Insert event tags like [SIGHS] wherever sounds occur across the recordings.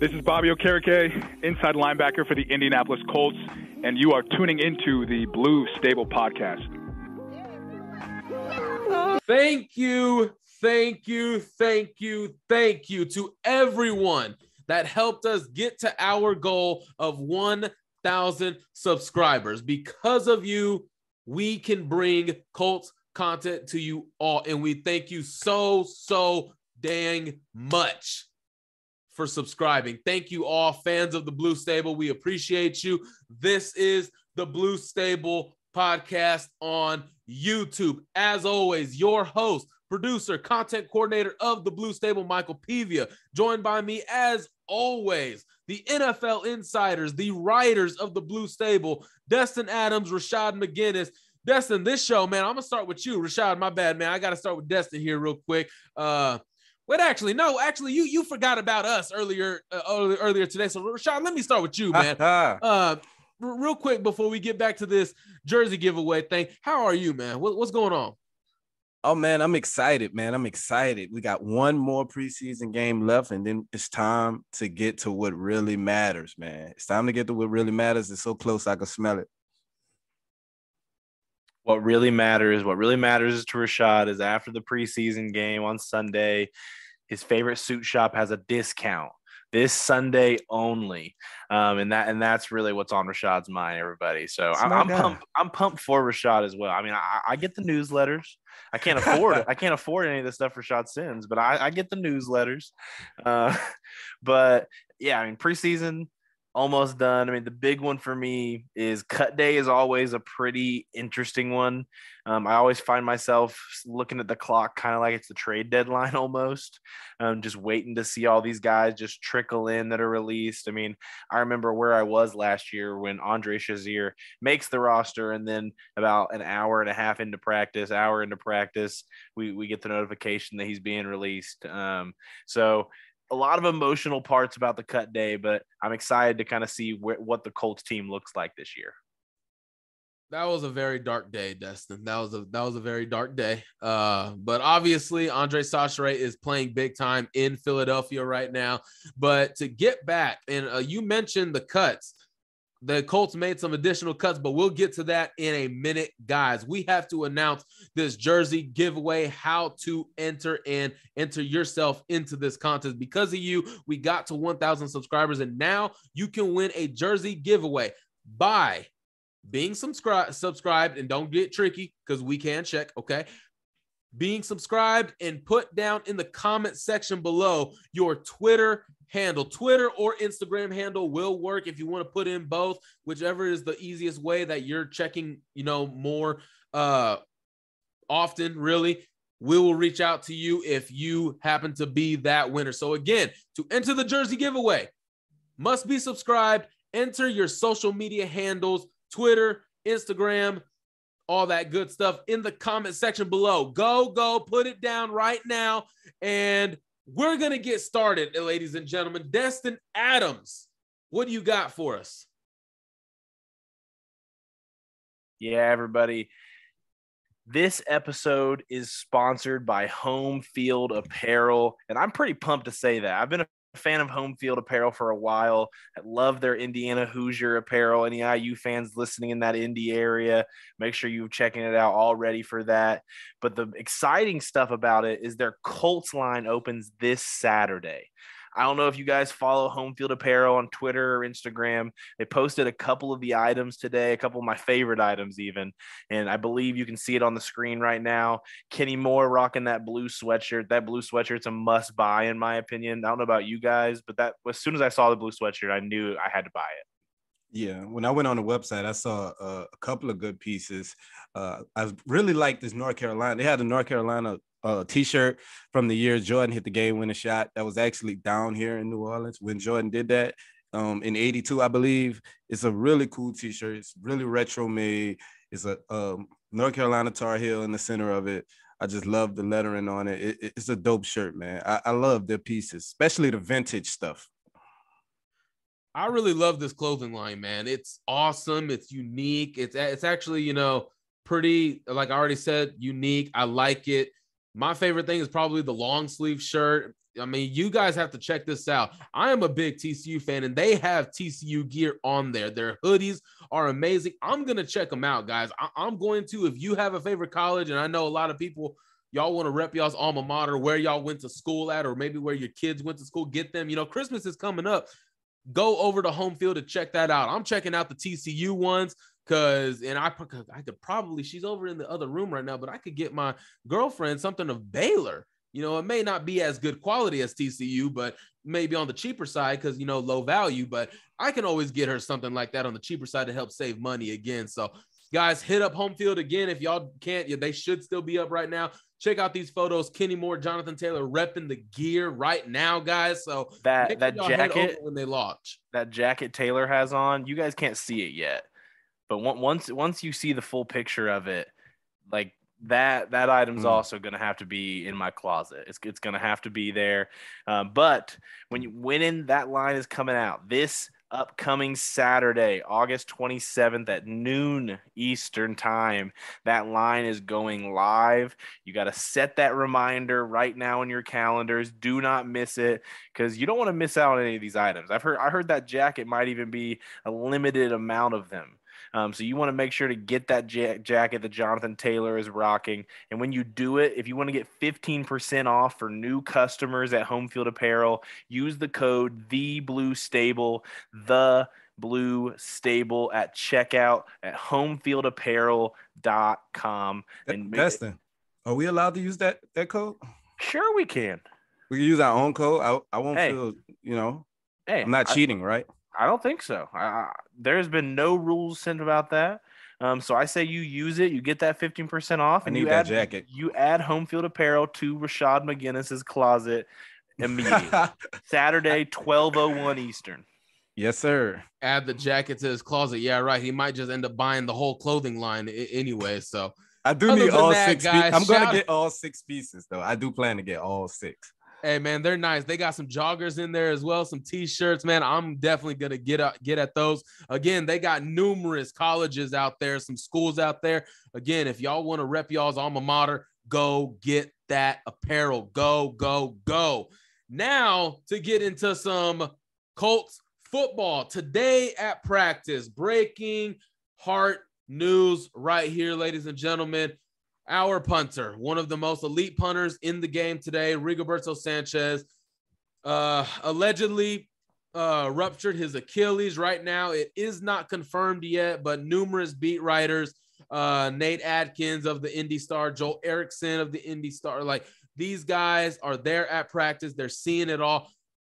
This is Bobby Okereke, inside linebacker for the Indianapolis Colts, and you are tuning into the Blue Stable Podcast. Thank you, thank you, thank you, thank you to everyone that helped us get to our goal of 1,000 subscribers. Because of you, we can bring Colts content to you all, and we thank you so, so dang much for subscribing. Thank you all fans of the Blue Stable. We appreciate you. This is the Blue Stable podcast on YouTube. As always, your host, producer, content coordinator of the Blue Stable, Michael Pevia, joined by me as always, the NFL insiders, the writers of the Blue Stable, Destin Adams, Rashaad McGinnis. Destin, this show, man, I'm gonna start with you. Rashaad, my bad, man. I gotta start with Destin here real quick. Uh Wait, actually, no, actually, you you forgot about us earlier uh, earlier, today. So, Rashaad, let me start with you, man. [LAUGHS] uh, real quick before we get back to this jersey giveaway thing, how are you, man? What, what's going on? Oh man, I'm excited, man. I'm excited. We got one more preseason game left, and then it's time to get to what really matters, man. It's time to get to what really matters. It's so close, I can smell it. What really matters, what really matters to Rashaad is after the preseason game on Sunday, his favorite suit shop has a discount this Sunday only, um, and that and that's really what's on Rashaad's mind, everybody. So I'm, I'm pumped. I'm pumped for Rashaad as well. I mean, I, I get the newsletters. I can't afford it. [LAUGHS] I can't afford any of the stuff Rashaad sends, but I, I get the newsletters. Uh, [LAUGHS] but yeah, I mean, preseason almost done. I mean, the big one for me is cut day is always a pretty interesting one. Um, I always find myself looking at the clock kind of like it's the trade [LAUGHS] deadline almost, um, just waiting to see all these guys just trickle in that are released. I mean, I remember where I was last year when Andre Chachere makes the roster, and then about an hour and a half into practice, hour into practice, we, we get the notification that he's being released. Um, so, a lot of emotional parts about the cut day, but I'm excited to kind of see wh- what the Colts team looks like this year. that was a very dark day, Destin. That was a that was a very dark day. Uh, but obviously Andre Chachere is playing big time in Philadelphia right now. But to get back, and uh, you mentioned the cuts. The Colts made some additional cuts, but we'll get to that in a minute, guys. We have to announce this jersey giveaway, how to enter and enter yourself into this contest. Because of you, we got to 1,000 subscribers, and now you can win a jersey giveaway by being subscribed subscribed and don't get tricky because we can check okay being subscribed and put down in the comment section below your twitter handle. Twitter or instagram handle will work if you want to put in both whichever is the easiest way that you're checking you know more uh often really. We will reach out to you if you happen to be that winner. So again to enter the jersey giveaway must be subscribed enter your social media handles Twitter, Instagram, all that good stuff in the comment section below. Go, go, put it down right now. And we're going to get started, ladies and gentlemen. Destin Adams, what do you got for us? Yeah, everybody. This episode is sponsored by Home Field Apparel. And I'm pretty pumped to say that. I've been a fan of home field apparel for a while. I love their Indiana Hoosier apparel. Any IU fans listening in that Indy area, make sure you're checking it out already for that. But the exciting stuff about it is their Colts line opens this Saturday. I don't know if you guys follow Home Field Apparel on Twitter or Instagram. They posted a couple of the items today, a couple of my favorite items, even. And I believe you can see it on the screen right now. Kenny Moore rocking that blue sweatshirt. That blue sweatshirt's a must buy, in my opinion. I don't know about you guys, but that as soon as I saw the blue sweatshirt, I knew I had to buy it. Yeah, when I went on the website, I saw uh, a couple of good pieces. Uh, I really liked this North Carolina. They had a North Carolina uh, t-shirt from the year Jordan hit the game winning shot. That was actually down here in New Orleans when Jordan did that um, in '82, I believe. It's a really cool t-shirt. It's really retro made. It's a um, North Carolina Tar Heel in the center of it. I just love the lettering on it. it it's a dope shirt, man. I, I love their pieces, especially the vintage stuff. I really love this clothing line, man. It's awesome. It's unique. It's it's actually, you know, pretty like I already said, unique. I like it. My favorite thing is probably the long sleeve shirt. I mean, you guys have to check this out. I am a big TCU fan, and they have TCU gear on there. Their hoodies are amazing. I'm gonna check them out, guys. I- am going to. If you have a favorite college, and I know a lot of people, y'all want to rep y'all's alma mater, where y'all went to school at, or maybe where your kids went to school. Get them. You know, Christmas is coming up. Go over to home field to check that out. I'm checking out the TCU ones. Cause and I I could probably she's over in the other room right now, but I could get my girlfriend something of Baylor. You know, it may not be as good quality as TCU, but maybe on the cheaper side because you know low value. But I can always get her something like that on the cheaper side to help save money again. So, guys, hit up home field again if y'all can't. They should still be up right now. Check out these photos. Kenny Moore, Jonathan Taylor repping the gear right now, guys. So that that jacket when they launch, that jacket Taylor has on, you guys can't see it yet but once once you see the full picture of it, like that that item's mm. also going to have to be in my closet. It's it's going to have to be there. Um, but when you when in that line is coming out this upcoming Saturday, August 27th at noon Eastern time. That line is going live. You got to set that reminder right now in your calendars. Do not miss it because you don't want to miss out on any of these items. I've heard I heard that jacket might even be a limited amount of them. Um, so you want to make sure to get that ja- jacket that Jonathan Taylor is rocking. And when you do it, if you want to get 15% off for new customers at Home Field Apparel, use the code the Blue Stable, the Blue Stable at checkout at homefieldapparel.com. And Destin, are we allowed to use that that code? Sure, we can. We can use our own code. I, I won't hey. feel, you know, hey, I'm not cheating, I, right? I don't think so. I, there's been no rules sent about that. Um, so I say you use it, you get that 15% off, and you add, jacket. You add home field apparel to Rashaad McGinnis's closet [LAUGHS] immediately. Saturday, 1201 Eastern. Yes, sir. Add the jacket to his closet. Yeah, right. He might just end up buying the whole clothing line anyway. So I do need all that, six. Guys, I'm gonna get all six pieces though. I do plan to get all six. Hey man, they're nice. They got some joggers in there as well, some t-shirts. Man, I'm definitely gonna get up, get at those. Again, they got numerous colleges out there, some schools out there. Again, if y'all want to rep y'all's alma mater, go get that apparel. Go, go, go. Now to get into some Colts football today at practice. Breaking heart news right here, ladies and gentlemen. Our punter, one of the most elite punters in the game today, Rigoberto Sanchez, uh, allegedly uh, ruptured his Achilles. Right now, it is not confirmed yet, but numerous beat writers, uh, Nate Atkins of the Indy Star, Joel Erickson of the Indy Star, like these guys are there at practice. They're seeing it all.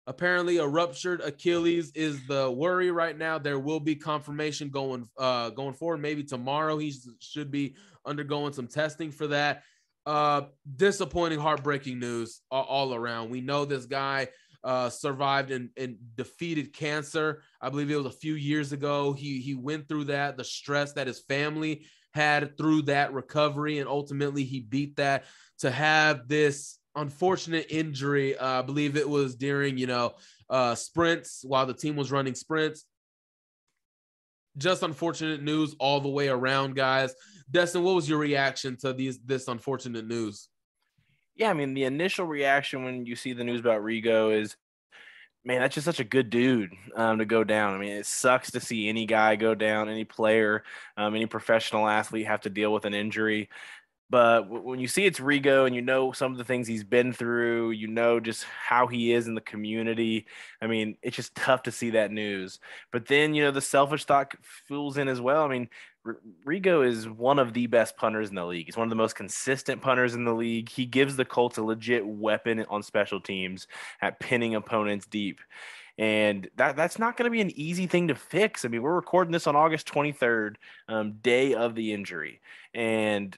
Apparently, a ruptured Achilles is the worry right now. There will be confirmation going uh, going forward. Maybe tomorrow he should be undergoing some testing for that. Uh, disappointing, heartbreaking news all, all around. We know this guy uh, survived and, and defeated cancer. I believe it was a few years ago. He he went through that, the stress that his family had through that recovery, and ultimately he beat that. To have this unfortunate injury. Uh, I believe it was during, you know, uh, sprints while the team was running sprints. Just unfortunate news all the way around, guys. Destin, what was your reaction to these this unfortunate news? Yeah, I mean, the initial reaction when you see the news about Rigo is, man, that's just such a good dude um, to go down. I mean, it sucks to see any guy go down, any player, um, any professional athlete have to deal with an injury. But when you see it's Rigo and you know some of the things he's been through, you know just how he is in the community. I mean, it's just tough to see that news. But then, you know, the selfish thought fools in as well. I mean, Rigo is one of the best punters in the league. He's one of the most consistent punters in the league. He gives the Colts a legit weapon on special teams at pinning opponents deep. And that that's not going to be an easy thing to fix. I mean, we're recording this on August 23rd, um, day of the injury. And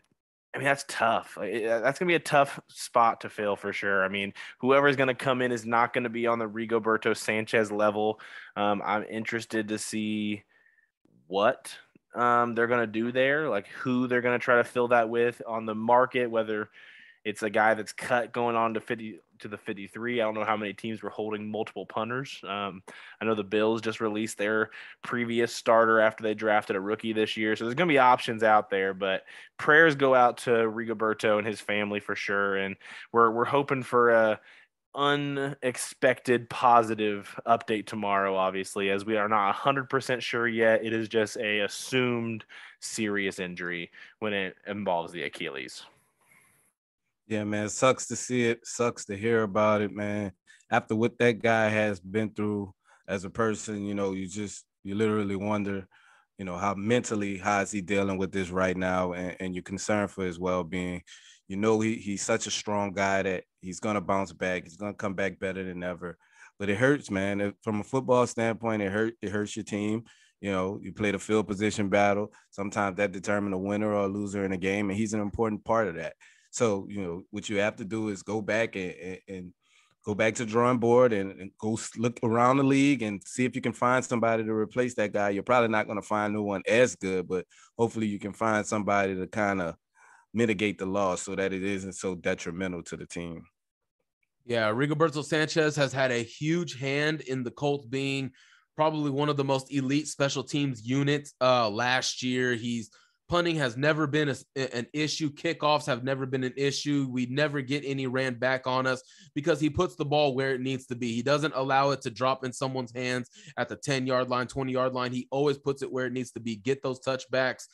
I mean, that's tough. That's going to be a tough spot to fill for sure. I mean, whoever is going to come in is not going to be on the Rigoberto Sanchez level. Um, I'm interested to see what um, they're going to do there, like who they're going to try to fill that with on the market, whether it's a guy that's cut going on to 50 to the 53. I don't know how many teams were holding multiple punters. Um, I know the Bills just released their previous starter after they drafted a rookie this year. So there's going to be options out there, but prayers go out to Rigoberto and his family for sure. And we're, we're hoping for a unexpected positive update tomorrow, obviously, as we are not 100% sure yet. It is just a assumed serious injury when it involves the Achilles. Yeah, man, sucks to see it. Sucks to hear about it, man. After what that guy has been through as a person, you know, you just you literally wonder, you know, how mentally how is he dealing with this right now, and, and you're concerned for his well-being. You know, he he's such a strong guy that he's gonna bounce back. He's gonna come back better than ever. But it hurts, man. From a football standpoint, it hurt. It hurts your team. You know, you play the field position battle. Sometimes that determines a winner or a loser in a game, and he's an important part of that. So, you know, what you have to do is go back and, and, and go back to drawing board and, and, go look around the league and see if you can find somebody to replace that guy. You're probably not going to find no one as good, but hopefully you can find somebody to kind of mitigate the loss so that it isn't so detrimental to the team. Yeah, Rigoberto Sanchez has had a huge hand in the Colts being probably one of the most elite special teams units uh, last year. He's punting has never been a, an issue. Kickoffs have never been an issue. We never get any ran back on us because he puts the ball where it needs to be. He doesn't allow it to drop in someone's hands at the 10 yard line, 20 yard line. He always puts it where it needs to be. Get those touchbacks.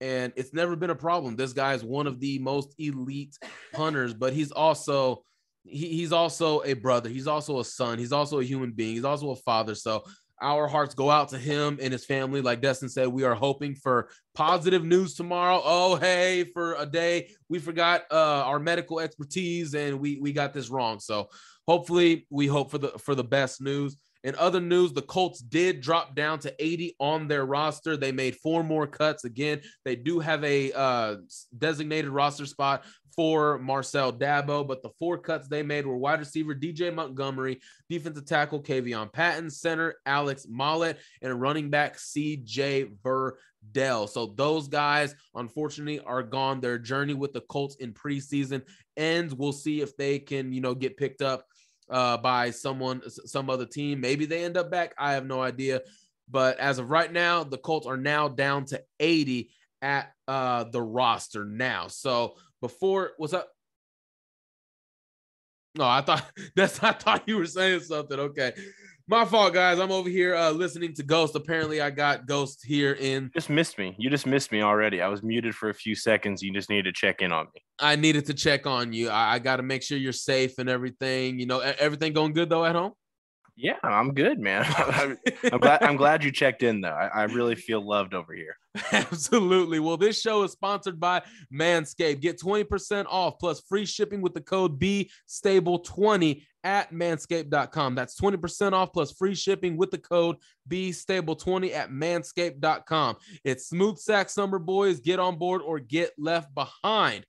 And it's never been a problem. This guy is one of the most elite punters, but he's also he, he's also a brother. He's also a son. He's also a human being. He's also a father. So our hearts go out to him and his family. Like Destin said, we are hoping for positive news tomorrow. Oh, hey, for a day we forgot uh, our medical expertise and we we got this wrong. So hopefully, we hope for the for the best news. In other news, the Colts did drop down to 80 on their roster. They made four more cuts. Again, they do have a uh, designated roster spot for Marcel Dabo, but the four cuts they made were wide receiver DJ Montgomery, defensive tackle Kavion Patton, center Alex Mollette, and running back CJ Verdell. So those guys, unfortunately, are gone. Their journey with the Colts in preseason ends. We'll see if they can, you know, get picked up uh, by someone, some other team. Maybe they end up back. I have no idea. But as of right now, the Colts are now down to 80 at uh, the roster now. So before, what's up? No, I thought [LAUGHS] that's I thought you were saying something. Okay. My fault, guys. I'm over here uh, listening to Ghost. Apparently, I got Ghost here in. Just missed me. You just missed me already. I was muted for a few seconds. You just needed to check in on me. I needed to check on you. I, I got to make sure you're safe and everything. You know, everything going good though at home. Yeah, I'm good, man. [LAUGHS] [LAUGHS] I'm glad. I'm glad you checked in, though. I, I, really feel loved over here. [LAUGHS] Absolutely. Well, this show is sponsored by Manscaped. Get 20% off plus free shipping with the code B Stable 20 at manscaped.com. That's 20% off plus free shipping with the code B Stable 20 at manscaped.com. It's smooth sack summer, boys. Get on board or get left behind.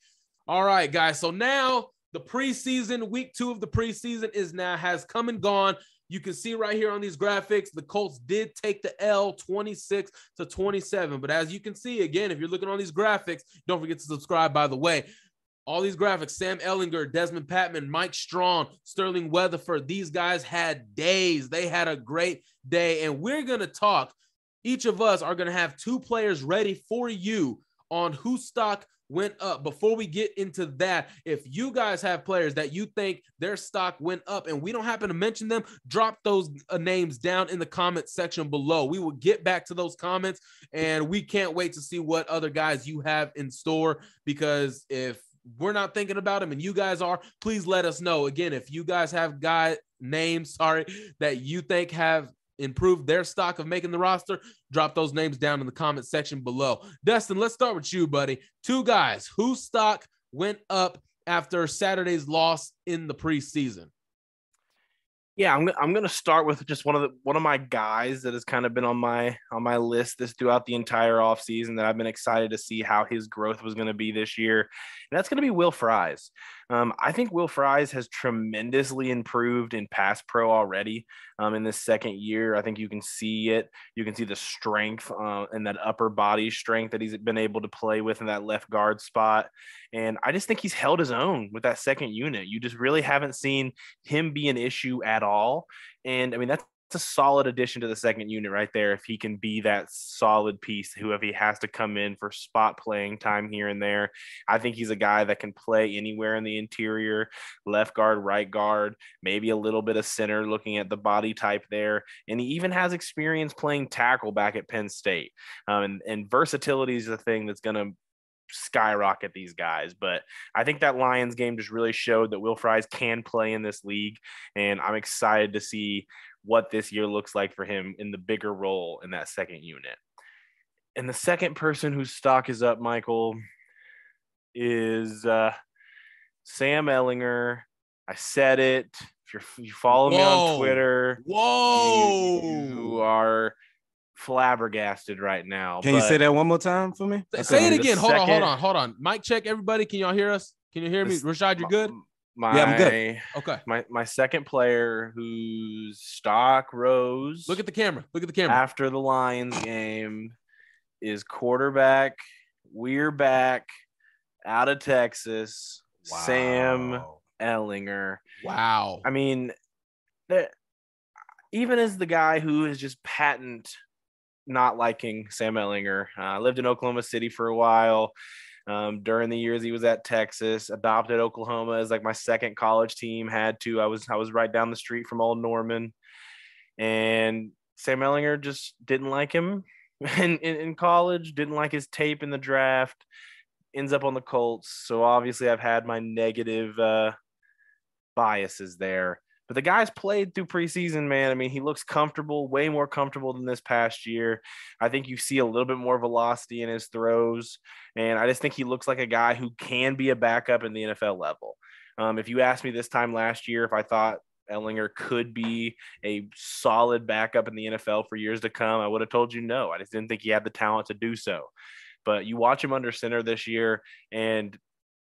All right, guys. So now the preseason, week two of the preseason is now has come and gone. You can see right here on these graphics, the Colts did take the L 26 to 27. But as you can see, again, if you're looking on these graphics, don't forget to subscribe, by the way. All these graphics Sam Ehlinger, Dezmon Patmon, Mike Strachan, Sterling Weatherford, these guys had days. They had a great day. And we're going to talk. Each of us are going to have two players ready for you on whose stock went up. Before we get into that, if you guys have players that you think their stock went up and we don't happen to mention them, drop those uh, names down in the comment section below. We will get back to those comments and we can't wait to see what other guys you have in store because if we're not thinking about them and you guys are, please let us know. Again, if you guys have guy names, sorry, that you think have improve their stock of making the roster, drop those names down in the comment section below. Destin, let's start with you, buddy. Two guys whose stock went up after Saturday's loss in the preseason. Yeah, I'm, I'm going to start with just one of the one of my guys that has kind of been on my on my list this throughout the entire offseason that I've been excited to see how his growth was going to be this year. And that's going to be Will Fries. Um, I think Will Fries has tremendously improved in pass pro already um, in this second year. I think you can see it. You can see the strength uh, and that upper body strength that he's been able to play with in that left guard spot. And I just think he's held his own with that second unit. You just really haven't seen him be an issue at all. And I mean, that's a solid addition to the second unit right there. If he can be that solid piece, who if he has to come in for spot playing time here and there, I think he's a guy that can play anywhere in the interior, left guard, right guard, maybe a little bit of center. Looking at the body type there, and he even has experience playing tackle back at Penn State. Um, and, and versatility is the thing that's going to skyrocket these guys. But I think that Lions game just really showed that Will Fries can play in this league. And I'm excited to see what this year looks like for him in the bigger role in that second unit. And the second person whose stock is up, Michael, is uh, Sam Ehlinger. I said it. If you're, you follow Whoa. me on Twitter, Whoa, you, you are flabbergasted right now. Can you say that one more time for me? Say it again. Hold second, on, hold on, hold on. Mic check, everybody. Can y'all hear us? Can you hear me? Rashaad, you're good? My, yeah, I'm good. Okay. My my second player whose stock rose. Look at the camera. Look at the camera. After the Lions game is quarterback. We're back out of Texas. Wow. Sam Ehlinger. Wow. I mean, that even as the guy who is just patent not liking Sam Ehlinger, uh, lived in Oklahoma City for a while um, during the years he was at Texas, adopted Oklahoma as like my second college team. Had to. I was I was right down the street from Old Norman, and Sam Ehlinger just didn't like him [LAUGHS] in, in, in college. Didn't like his tape in the draft. Ends up on the Colts. So obviously I've had my negative uh, biases there. But the guy's played through preseason, man. I mean, he looks comfortable, way more comfortable than this past year. I think you see a little bit more velocity in his throws. And I just think he looks like a guy who can be a backup in the NFL level. Um, if you asked me this time last year if I thought Ehlinger could be a solid backup in the NFL for years to come, I would have told you no. I just didn't think he had the talent to do so. But you watch him under center this year, and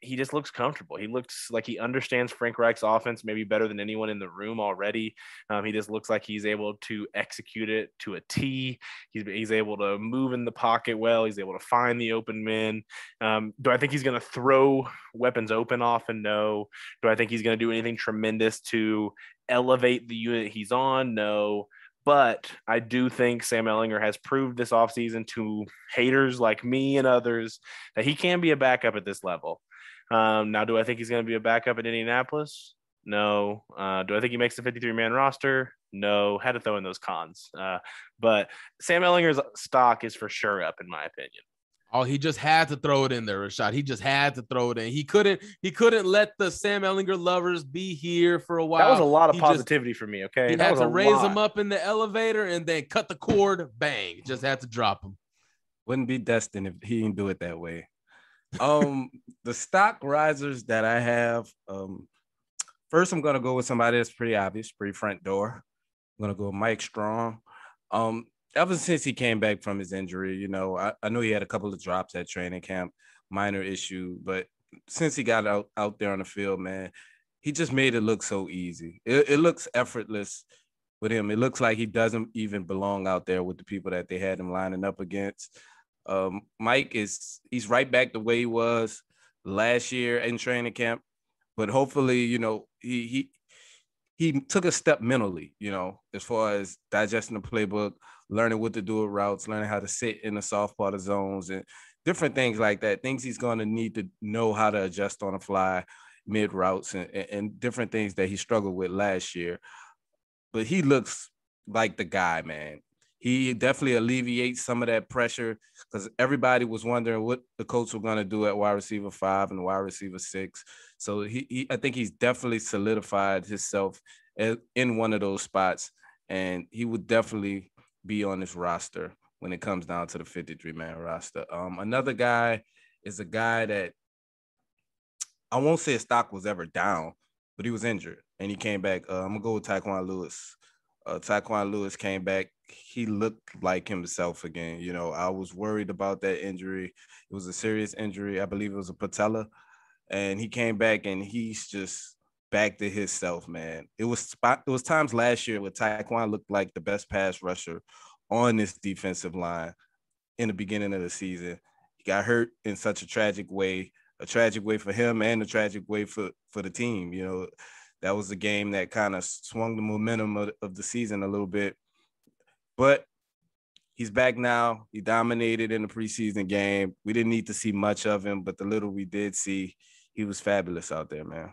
he just looks comfortable. He looks like he understands Frank Reich's offense maybe better than anyone in the room already. Um, he just looks like he's able to execute it to a T. He's, he's able to move in the pocket well. He's able to find the open men. Um, do I think he's going to throw weapons open often? No. Do I think he's going to do anything tremendous to elevate the unit he's on? No. But I do think Sam Ehlinger has proved this offseason to haters like me and others that he can be a backup at this level. Um, now, do I think he's going to be a backup at Indianapolis? No. Uh, do I think he makes the 53 man roster? No. Had to throw in those cons. Uh, but Sam Ehlinger's stock is for sure up, in my opinion. Oh, he just had to throw it in there, Rashaad. He just had to throw it in. He couldn't. He couldn't let the Sam Ehlinger lovers be here for a while. That was a lot of he positivity just, for me. Okay, he that had to raise lot. him up in the elevator and then cut the cord. Bang! Just had to drop him. Wouldn't be destined if he didn't do it that way um, the stock risers that I have, um, first I'm gonna go with somebody that's pretty obvious, pretty front door. I'm gonna go Mike Strachan. Um, ever since he came back from his injury, you know, I, I know he had a couple of drops at training camp, minor issue, but since he got out out there on the field, man, he just made it look so easy. It, it looks effortless with him. It looks like he doesn't even belong out there with the people that they had him lining up against. Um, Mike is he's right back the way he was last year in training camp, but hopefully, you know, he he he took a step mentally, you know, as far as digesting the playbook, learning what to do with routes, learning how to sit in the soft part of zones and different things like that. Things he's going to need to know how to adjust on the fly mid routes and, and different things that he struggled with last year. But he looks like the guy, man he definitely alleviates some of that pressure because everybody was wondering what the coach were going to do at wide receiver five and wide receiver six. So he, he, I think he's definitely solidified himself in one of those spots, and he would definitely be on this roster when it comes down to the 53 man roster. Um, another guy is a guy that I won't say his stock was ever down, but he was injured and he came back. Uh, I'm gonna go with Tyquan Lewis. Uh, Lewis came back he looked like himself again. You know, I was worried about that injury. It was a serious injury. I believe it was a patella. And he came back and he's just back to himself, man. It was spot, it was times last year where Tyquan looked like the best pass rusher on this defensive line in the beginning of the season. He got hurt in such a tragic way, a tragic way for him and a tragic way for for the team. You know, that was the game that kind of swung the momentum of, of the season a little bit but he's back now. He dominated in the preseason game. We didn't need to see much of him, but the little we did see, he was fabulous out there, man.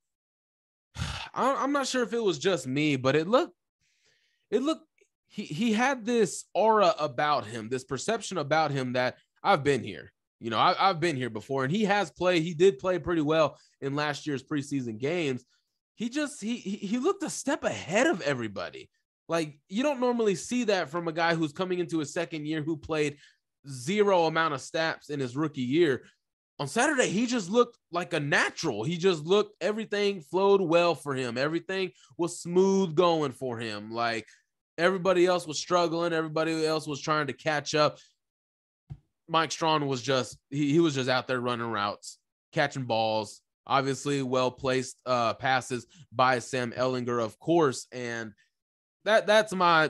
I'm not sure if it was just me, but it looked, it looked, he, he had this aura about him, this perception about him that I've been here. You know, I, have been here before, and he has played. He did play pretty well in last year's preseason games. He just he he looked a step ahead of everybody. Like you don't normally see that from a guy who's coming into his second year who played zero amount of snaps in his rookie year. On Saturday, he just looked like a natural. He just looked everything flowed well for him. Everything was smooth going for him. Like everybody else was struggling, everybody else was trying to catch up. Mike Strachan was just he, he was just out there running routes, catching balls, obviously well placed uh, passes by Sam Ehlinger, of course, and that that's my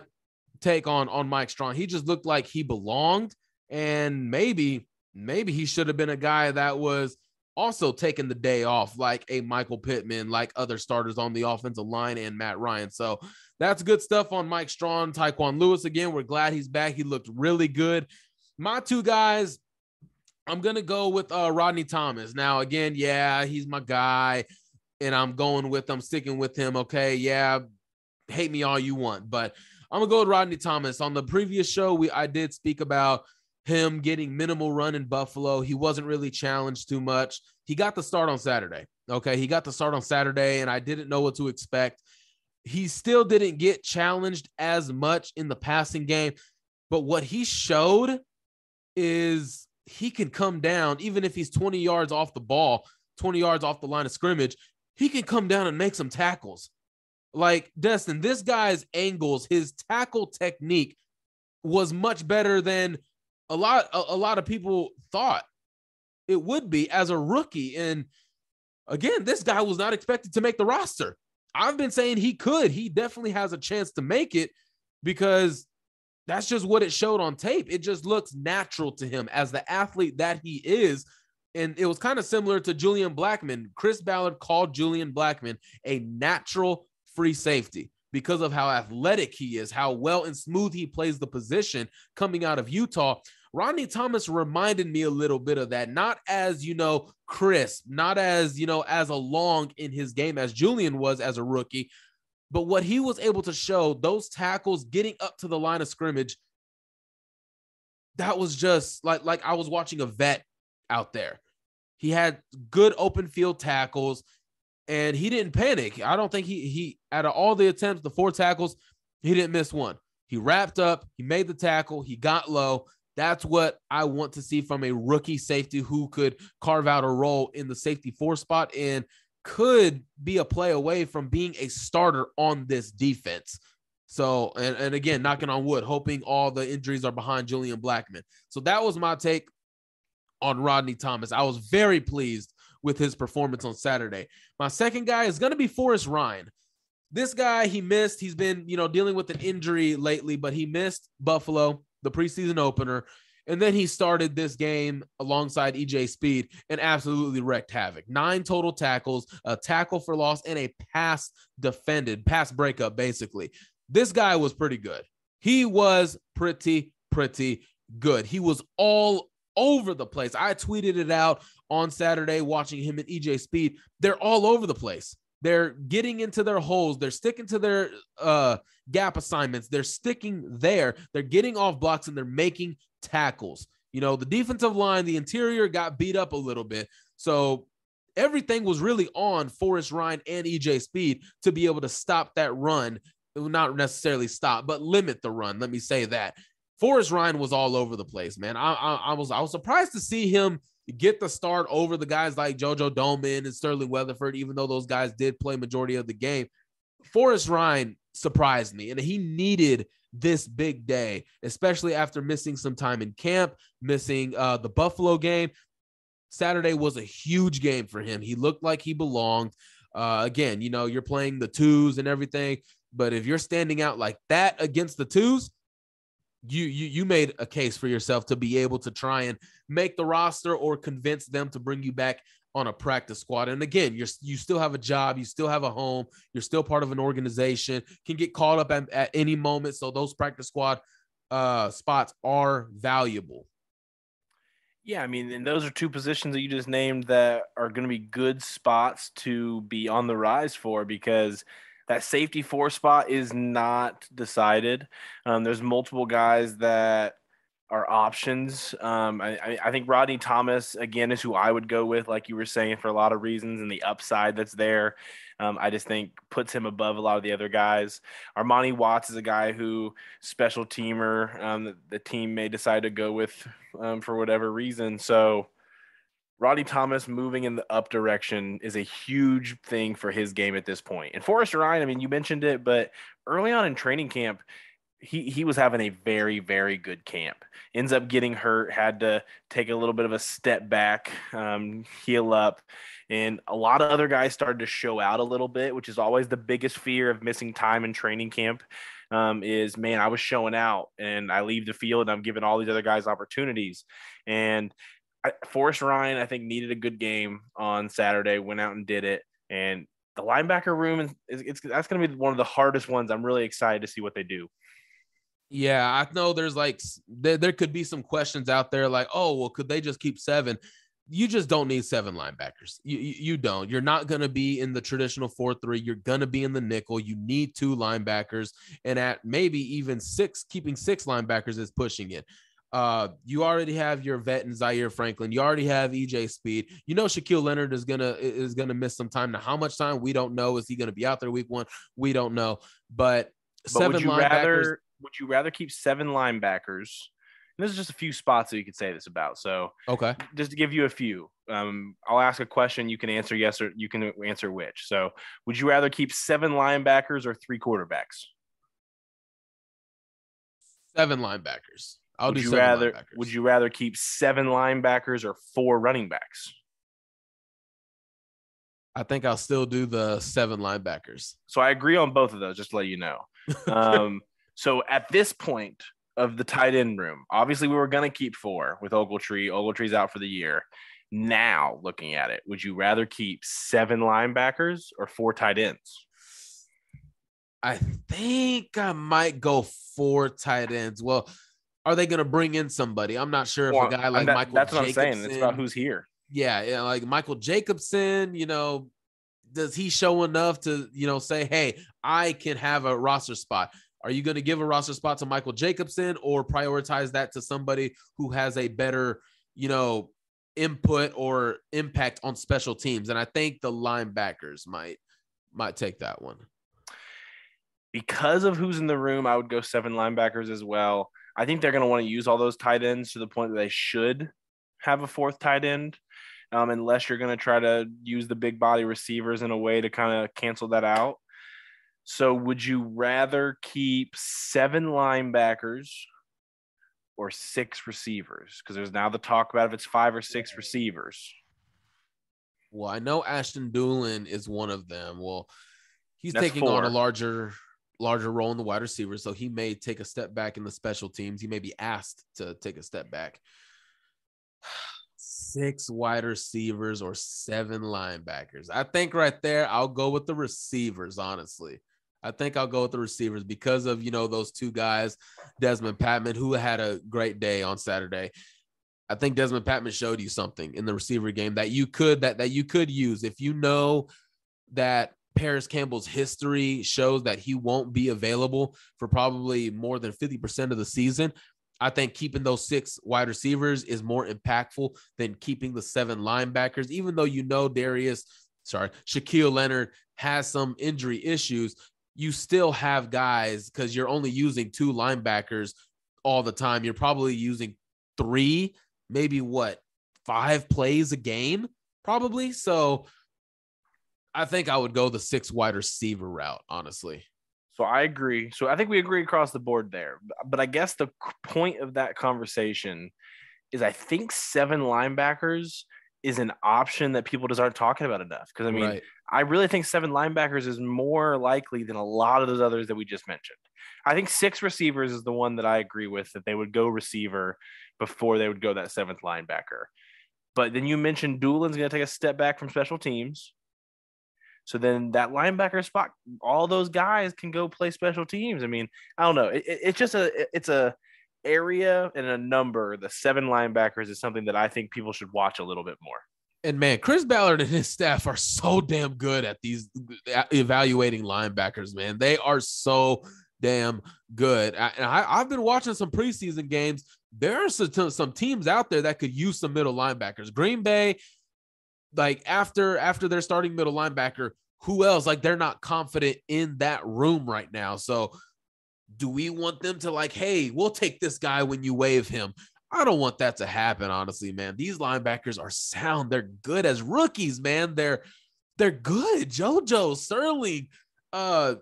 take on on Mike Strachan. He just looked like he belonged, and maybe maybe he should have been a guy that was also taking the day off, like a Michael Pittman, like other starters on the offensive line, and Matt Ryan. So that's good stuff on Mike Strachan, Tyquan Lewis. Again, we're glad he's back. He looked really good. My two guys, I'm gonna go with uh, Rodney Thomas. Now, again, yeah, he's my guy, and I'm going with I'm sticking with him. Okay, yeah, hate me all you want, but I'm gonna go with Rodney Thomas. On the previous show, we I did speak about him getting minimal run in Buffalo. He wasn't really challenged too much. He got the start on Saturday. Okay, he got the start on Saturday, and I didn't know what to expect. He still didn't get challenged as much in the passing game, but what he showed is he can come down even if he's 20 yards off the ball, 20 yards off the line of scrimmage. He can come down and make some tackles. Like Destin, this guy's angles, his tackle technique was much better than a lot a, a lot of people thought it would be as a rookie. And again, this guy was not expected to make the roster. I've been saying he could. He definitely has a chance to make it because that's just what it showed on tape. It just looks natural to him as the athlete that he is. And it was kind of similar to Julian Blackmon. Chris Ballard called Julian Blackmon a natural free safety because of how athletic he is, how well and smooth he plays the position coming out of Utah. Rodney Thomas reminded me a little bit of that, not as, you know, crisp, not as, you know, as a long in his game as Julian was as a rookie, but what he was able to show, those tackles getting up to the line of scrimmage, that was just like like I was watching a vet out there. He had good open field tackles and he didn't panic. I don't think he he out of all the attempts, the four tackles, he didn't miss one. He wrapped up, he made the tackle, he got low, that's what I want to see from a rookie safety who could carve out a role in the safety four spot and could be a play away from being a starter on this defense. So, and, and again, knocking on wood, hoping all the injuries are behind Julian Blackmon. So that was my take on Rodney Thomas. I was very pleased with his performance on Saturday. My second guy is going to be Forrest Rhyne. This guy, he missed. He's been, you know, dealing with an injury lately, but he missed Buffalo the preseason opener. And then he started this game alongside EJ Speed and absolutely wrecked havoc. Nine total tackles, a tackle for loss, and a pass defended, pass breakup, basically. This guy was pretty good. He was pretty, pretty good. He was all over the place. I tweeted it out on Saturday watching him and EJ Speed. They're all over the place. They're getting into their holes. They're sticking to their uh, gap assignments. They're sticking there. They're getting off blocks and they're making tackles. You know, the defensive line, the interior got beat up a little bit. So everything was really on Forrest Rhyne and EJ Speed to be able to stop that run. Not necessarily stop, but limit the run. Let me say that. Forrest Rhyne was all over the place, man. I, I, I was I was surprised to see him get the start over the guys like JoJo Domann and Sterling Weatherford, even though those guys did play majority of the game. Forrest Rhyne surprised me, and he needed this big day, especially after missing some time in camp, missing uh, the Buffalo game. Saturday was a huge game for him. He looked like he belonged. Uh, again, you know, you're playing the twos and everything, but if you're standing out like that against the twos, you you you made a case for yourself to be able to try and make the roster or convince them to bring you back on a practice squad. And again, you're you still have a job, you still have a home, you're still part of an organization, can get called up at, at any moment. So those practice squad uh, spots are valuable. Yeah, I mean, and those are two positions that you just named that are going to be good spots to be on the rise for because that safety four spot is not decided. Um, there's multiple guys that are options. Um, I, I think Rodney Thomas again is who I would go with, like you were saying, for a lot of reasons, and the upside that's there. Um, I just think puts him above a lot of the other guys. Armani Watts is a guy who special teamer um, the, the, team may decide to go with um, for whatever reason. So Rodney Thomas moving in the up direction is a huge thing for his game at this point. And Forrest Rhyne, I mean, you mentioned it, but early on in training camp, he he was having a very very good camp. Ends up getting hurt, had to take a little bit of a step back, um, heal up, and a lot of other guys started to show out a little bit, which is always the biggest fear of missing time in training camp. Um, is man, I was showing out, and I leave the field, and I'm giving all these other guys opportunities, and I, Forrest Rhyne I think needed a good game on Saturday, went out and did it, and the linebacker room is, is it's that's going to be one of the hardest ones. I'm really excited to see what they do. Yeah, I know there's like there, there could be some questions out there like, oh, well, could they just keep seven? You just don't need seven linebackers. You, you, you don't. You're not going to be in the traditional 4 3. You're going to be in the nickel. You need two linebackers. And at maybe even six, keeping six linebackers is pushing it. Uh, you already have your vet and Zaire Franklin. You already have EJ Speed. You know Shaquille Leonard is gonna is gonna miss some time. Now, how much time we don't know. Is he gonna be out there week one? We don't know. But, but seven would you linebackers. Rather, would you rather keep seven linebackers? And this is just a few spots that you could say this about. So okay, just to give you a few, um, I'll ask a question. You can answer yes or you can answer which. So would you rather keep seven linebackers or three quarterbacks? Seven linebackers. I'll would do you rather would you rather keep seven linebackers or four running backs? I think I'll still do the seven linebackers. So I agree on both of those, just to let you know. [LAUGHS] Um, so at this point of the tight end room, obviously we were going to keep four with Ogletree. Ogletree's out for the year. Now, looking at it, would you rather keep seven linebackers or four tight ends? I think I might go four tight ends. Well, are they going to bring in somebody? I'm not sure if well, a guy like Michael. That's what I'm saying. It's about who's here. Yeah, yeah, like Michael Jacobson. You know, does he show enough to you know say, hey, I can have a roster spot? Are you going to give a roster spot to Michael Jacobson or prioritize that to somebody who has a better, you know, input or impact on special teams? And I think the linebackers might might take that one. Because of who's in the room, I would go seven linebackers as well. I think they're going to want to use all those tight ends to the point that they should have a fourth tight end, um, unless you're going to try to use the big body receivers in a way to kind of cancel that out. So, would you rather keep seven linebackers or six receivers? Because there's now the talk about if it's five or six receivers. Well, I know Ashton Dulin is one of them. Well, he's That's taking four. on a larger larger role in the wide receiver, so he may take a step back in the special teams. He may be asked to take a step back. [SIGHS] Six wide receivers or seven linebackers. I think right there, I'll go with the receivers, honestly. I think I'll go with the receivers because of you know those two guys, Dezmon Patmon, who had a great day on Saturday. I think Dezmon Patmon showed you something in the receiver game that you could that that you could use if you know that Parris Campbell's history shows that he won't be available for probably more than 50% of the season. I think keeping those six wide receivers is more impactful than keeping the seven linebackers, even though you know Darius, sorry, Shaquille Leonard has some injury issues you still have guys because you're only using two linebackers all the time. You're probably using three, maybe what, five plays a game, probably. So I think I would go the six wide receiver route, honestly. So I agree. So I think we agree across the board there. But I guess the point of that conversation is I think seven linebackers is an option that people just aren't talking about enough. Because I mean, right. I really think seven linebackers is more likely than a lot of those others that we just mentioned. I think six receivers is the one that I agree with that they would go receiver before they would go that seventh linebacker. But then you mentioned Dulin's going to take a step back from special teams. So then that linebacker spot, all those guys can go play special teams. I mean, I don't know. It, it, it's just a, it's a, area and a number, the seven linebackers is something that I think people should watch a little bit more. And man, Chris Ballard and his staff are so damn good at these evaluating linebackers, man. They are so damn good. I, and I, have been watching some preseason games. There are some, some teams out there that could use some middle linebackers. Green Bay, like after after their starting middle linebacker, who else? Like they're not confident in that room right now. So do we want them to like, hey, we'll take this guy when you waive him? I don't want that to happen, honestly, man. These linebackers are sound. They're good as rookies, man. They're they're good. JoJo, Sterling, uh,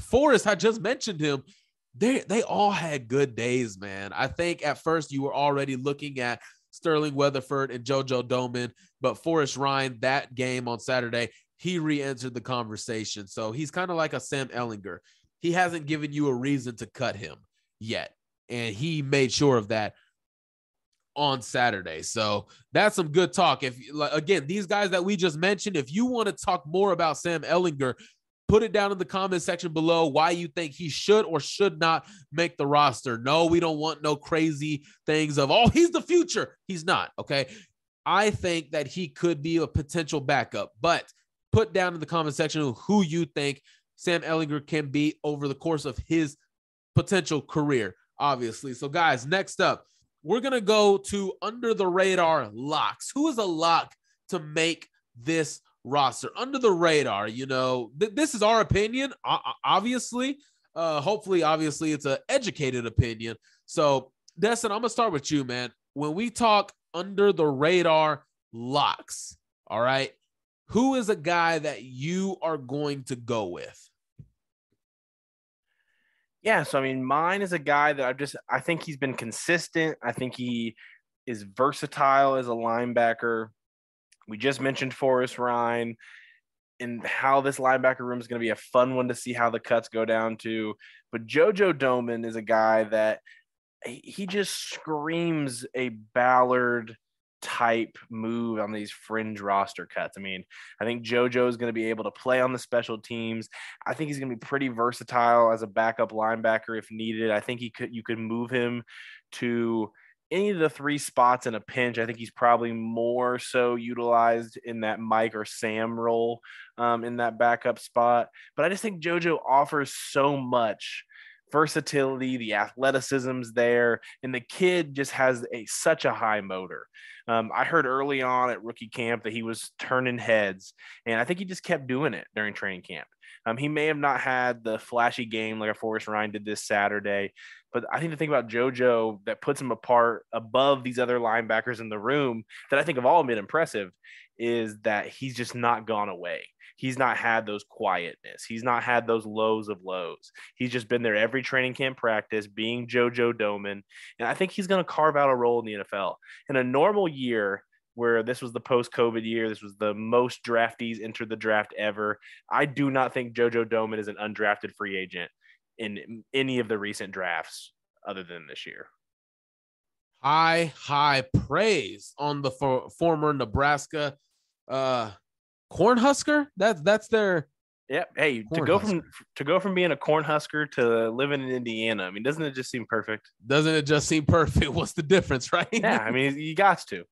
Forrest, I just mentioned him. They they all had good days, man. I think at first you were already looking at Sterling Weatherford and JoJo Domann, but Forrest Rhyne, that game on Saturday, he re-entered the conversation. So he's kind of like a Sam Ehlinger. He hasn't given you a reason to cut him yet. And he made sure of that on Saturday. So that's some good talk. If again, these guys that we just mentioned, if you want to talk more about Sam Ehlinger, put it down in the comment section below why you think he should or should not make the roster. No, we don't want no crazy things of, oh, he's the future. He's not. Okay. I think that he could be a potential backup, but put down in the comment section who you think Sam Ehlinger can be over the course of his potential career, obviously. So, guys, next up, we're going to go to under the radar locks. Who is a lock to make this roster under the radar? You know, th- this is our opinion, obviously. Uh, hopefully, obviously, it's an educated opinion. So, Destin, I'm going to start with you, man. When we talk under the radar locks, all right, who is a guy that you are going to go with? Yeah, so I mean, mine is a guy that I've just I think he's been consistent. I think he is versatile as a linebacker. We just mentioned Forrest Rhyne and how this linebacker room is going to be a fun one to see how the cuts go down to. But JoJo Domann is a guy that he just screams a Ballard type move on these fringe roster cuts. I mean, I think JoJo is going to be able to play on the special teams. I think he's going to be pretty versatile as a backup linebacker if needed. I think he could you could move him to any of the three spots in a pinch. I think he's probably more so utilized in that Mike or Sam role um, in that backup spot. But I just think JoJo offers so much versatility, the athleticism's there, and the kid just has a such a high motor. Um, I heard early on at rookie camp that he was turning heads, and I think he just kept doing it during training camp. Um, he may have not had the flashy game like a Forrest Rhyne did this Saturday, but I think the thing about JoJo that puts him apart above these other linebackers in the room that I think have all been impressive is that he's just not gone away he's not had those quietness. He's not had those lows of lows. He's just been there every training camp practice, being JoJo Domann. And I think he's going to carve out a role in the NFL. In a normal year, where this was the post COVID year, this was the most draftees entered the draft ever. I do not think JoJo Domann is an undrafted free agent in any of the recent drafts other than this year. High, high praise on the for, former Nebraska uh, Cornhusker. That's that's their. Yep. Hey, to go from to go from being a Cornhusker to living in Indiana. I mean, doesn't it just seem perfect? Doesn't it just seem perfect? [LAUGHS] What's the difference, right? Yeah. I mean, you got to.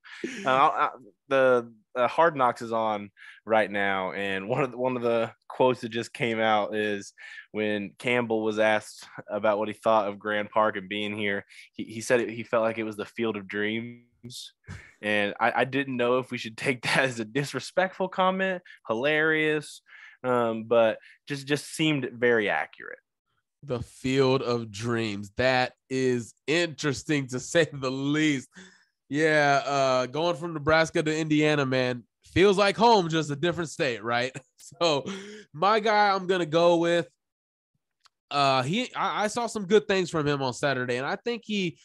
Uh, [LAUGHS] I, the uh, Hard Knocks is on right now, and one of the, one of the quotes that just came out is when Campbell was asked about what he thought of Grand Park and being here. He, he said it, he felt like it was the field of dreams and I, I didn't know if we should [LAUGHS] take that as a disrespectful comment, hilarious, um, but just just seemed very accurate. The field of dreams. That is interesting to [LAUGHS] say the least. Yeah, uh, going from Nebraska to Indiana, man, feels like home, just a different state, right? [LAUGHS] So, my guy, I'm gonna go with. Uh, he, I, I saw some good things from him on Saturday, and I think he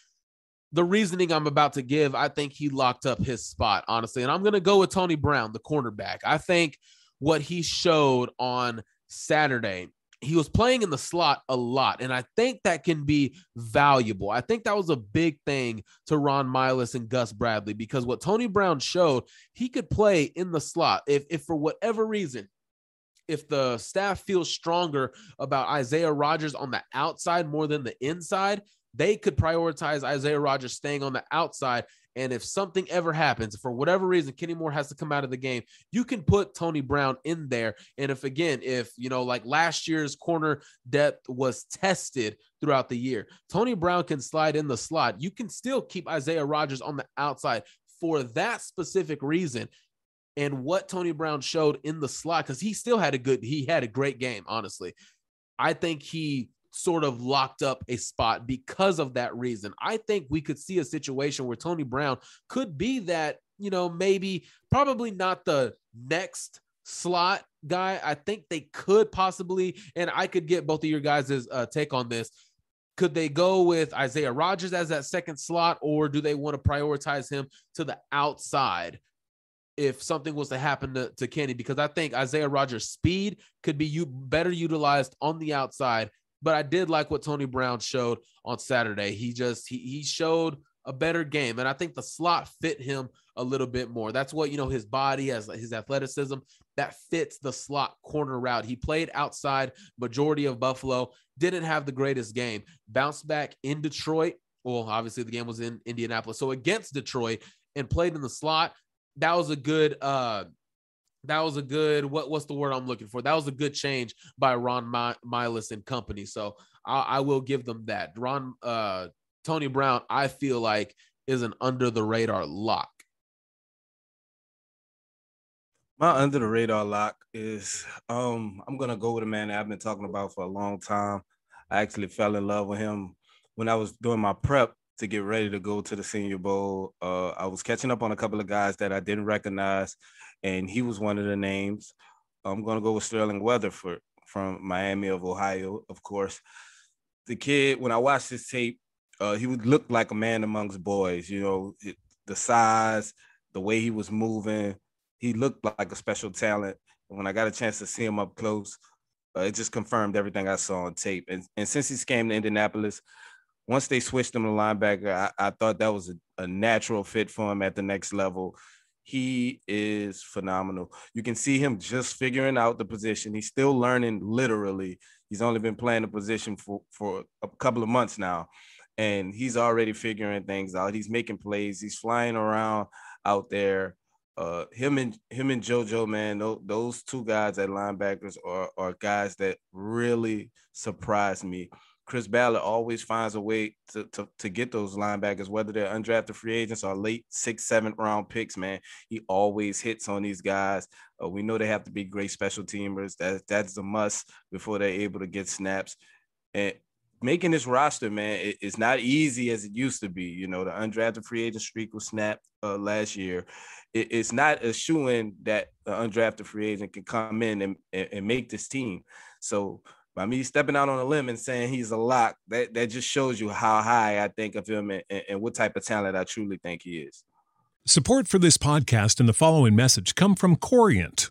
the reasoning I'm about to give, I think he locked up his spot, honestly. And I'm going to go with Tony Brown, the cornerback. I think what he showed on Saturday, he was playing in the slot a lot. And I think that can be valuable. I think that was a big thing to Ron Milus and Gus Bradley because what Tony Brown showed, he could play in the slot. If, if for whatever reason, if the staff feels stronger about Isaiah Rodgers on the outside more than the inside, they could prioritize Isaiah Rodgers staying on the outside And if something ever happens, for whatever reason, Kenny Moore has to come out of the game, you can put Tony Brown in there. And if again, if you know, like last year's corner depth was tested throughout the year, Tony Brown can slide in the slot. You can still keep Isaiah Rodgers on the outside for that specific reason and what Tony Brown showed in the slot because he still had a good, he had a great game, honestly. I think he sort of locked up a spot because of that reason. I think we could see a situation where Tony Brown could be that, you know, maybe probably not the next slot guy. I think they could possibly, and I could get both of your guys' uh, take on this. Could they go with Isaiah Rodgers as that second slot, or do they want to prioritize him to the outside? if something was to happen to, to Kenny because I think Isaiah Rodgers' speed could be you better utilized on the outside. But I did like what Tony Brown showed on Saturday. He just he he showed a better game, and I think the slot fit him a little bit more. That's what you know his body has his athleticism that fits the slot corner route. He played outside majority of Buffalo, didn't have the greatest game. Bounced back in Detroit. Well, obviously the game was in Indianapolis, so against Detroit and played in the slot that was a good uh that was a good what what's the word I'm looking for? That was a good change by Ron My, Milus and company. So I, I, will give them that. Ron uh Tony Brown, I feel like is an under the radar lock. My under the radar lock is um I'm gonna go with a man that I've been talking about for a long time. I actually fell in love with him when I was doing my prep to get ready to go to the Senior Bowl. Uh, I was catching up on a couple of guys that I didn't recognize, and he was one of the names. I'm going to go with Sterling Weatherford from Miami of Ohio, of course. The kid, when I watched this tape, uh, he would look like a man amongst boys. You know, it, the size, the way he was moving, he looked like a special talent. And when I got a chance to see him up close, uh, it just confirmed everything I saw on tape. And, and since he's came to Indianapolis, once they switched him to linebacker, I, I thought that was a, a, natural fit for him at the next level. He is phenomenal. You can see him just figuring out the position. He's still learning literally. He's only been playing the position for, for a couple of months now. And he's already figuring things out. He's making plays. He's flying around out there. Uh, him and him and JoJo, man, those, those two guys at linebackers are, are guys that really surprised me. Chris Ballard always finds a way to, to, to get those linebackers, whether they're undrafted free agents or late sixth, seventh round picks, man. He always hits on these guys. Uh, we know they have to be great special teamers. That, that's a must before they're able to get snaps. And making this roster, man, it, it's not easy as it used to be. You know, the undrafted free agent streak was snapped uh, last year. It, it's not a in that an undrafted free agent can come in and, and, and make this team. So by me stepping out on a limb and saying he's a lock, that, that just shows you how high I think of him and, and what type of talent I truly think he is. Support for this podcast and the following message come from Corient.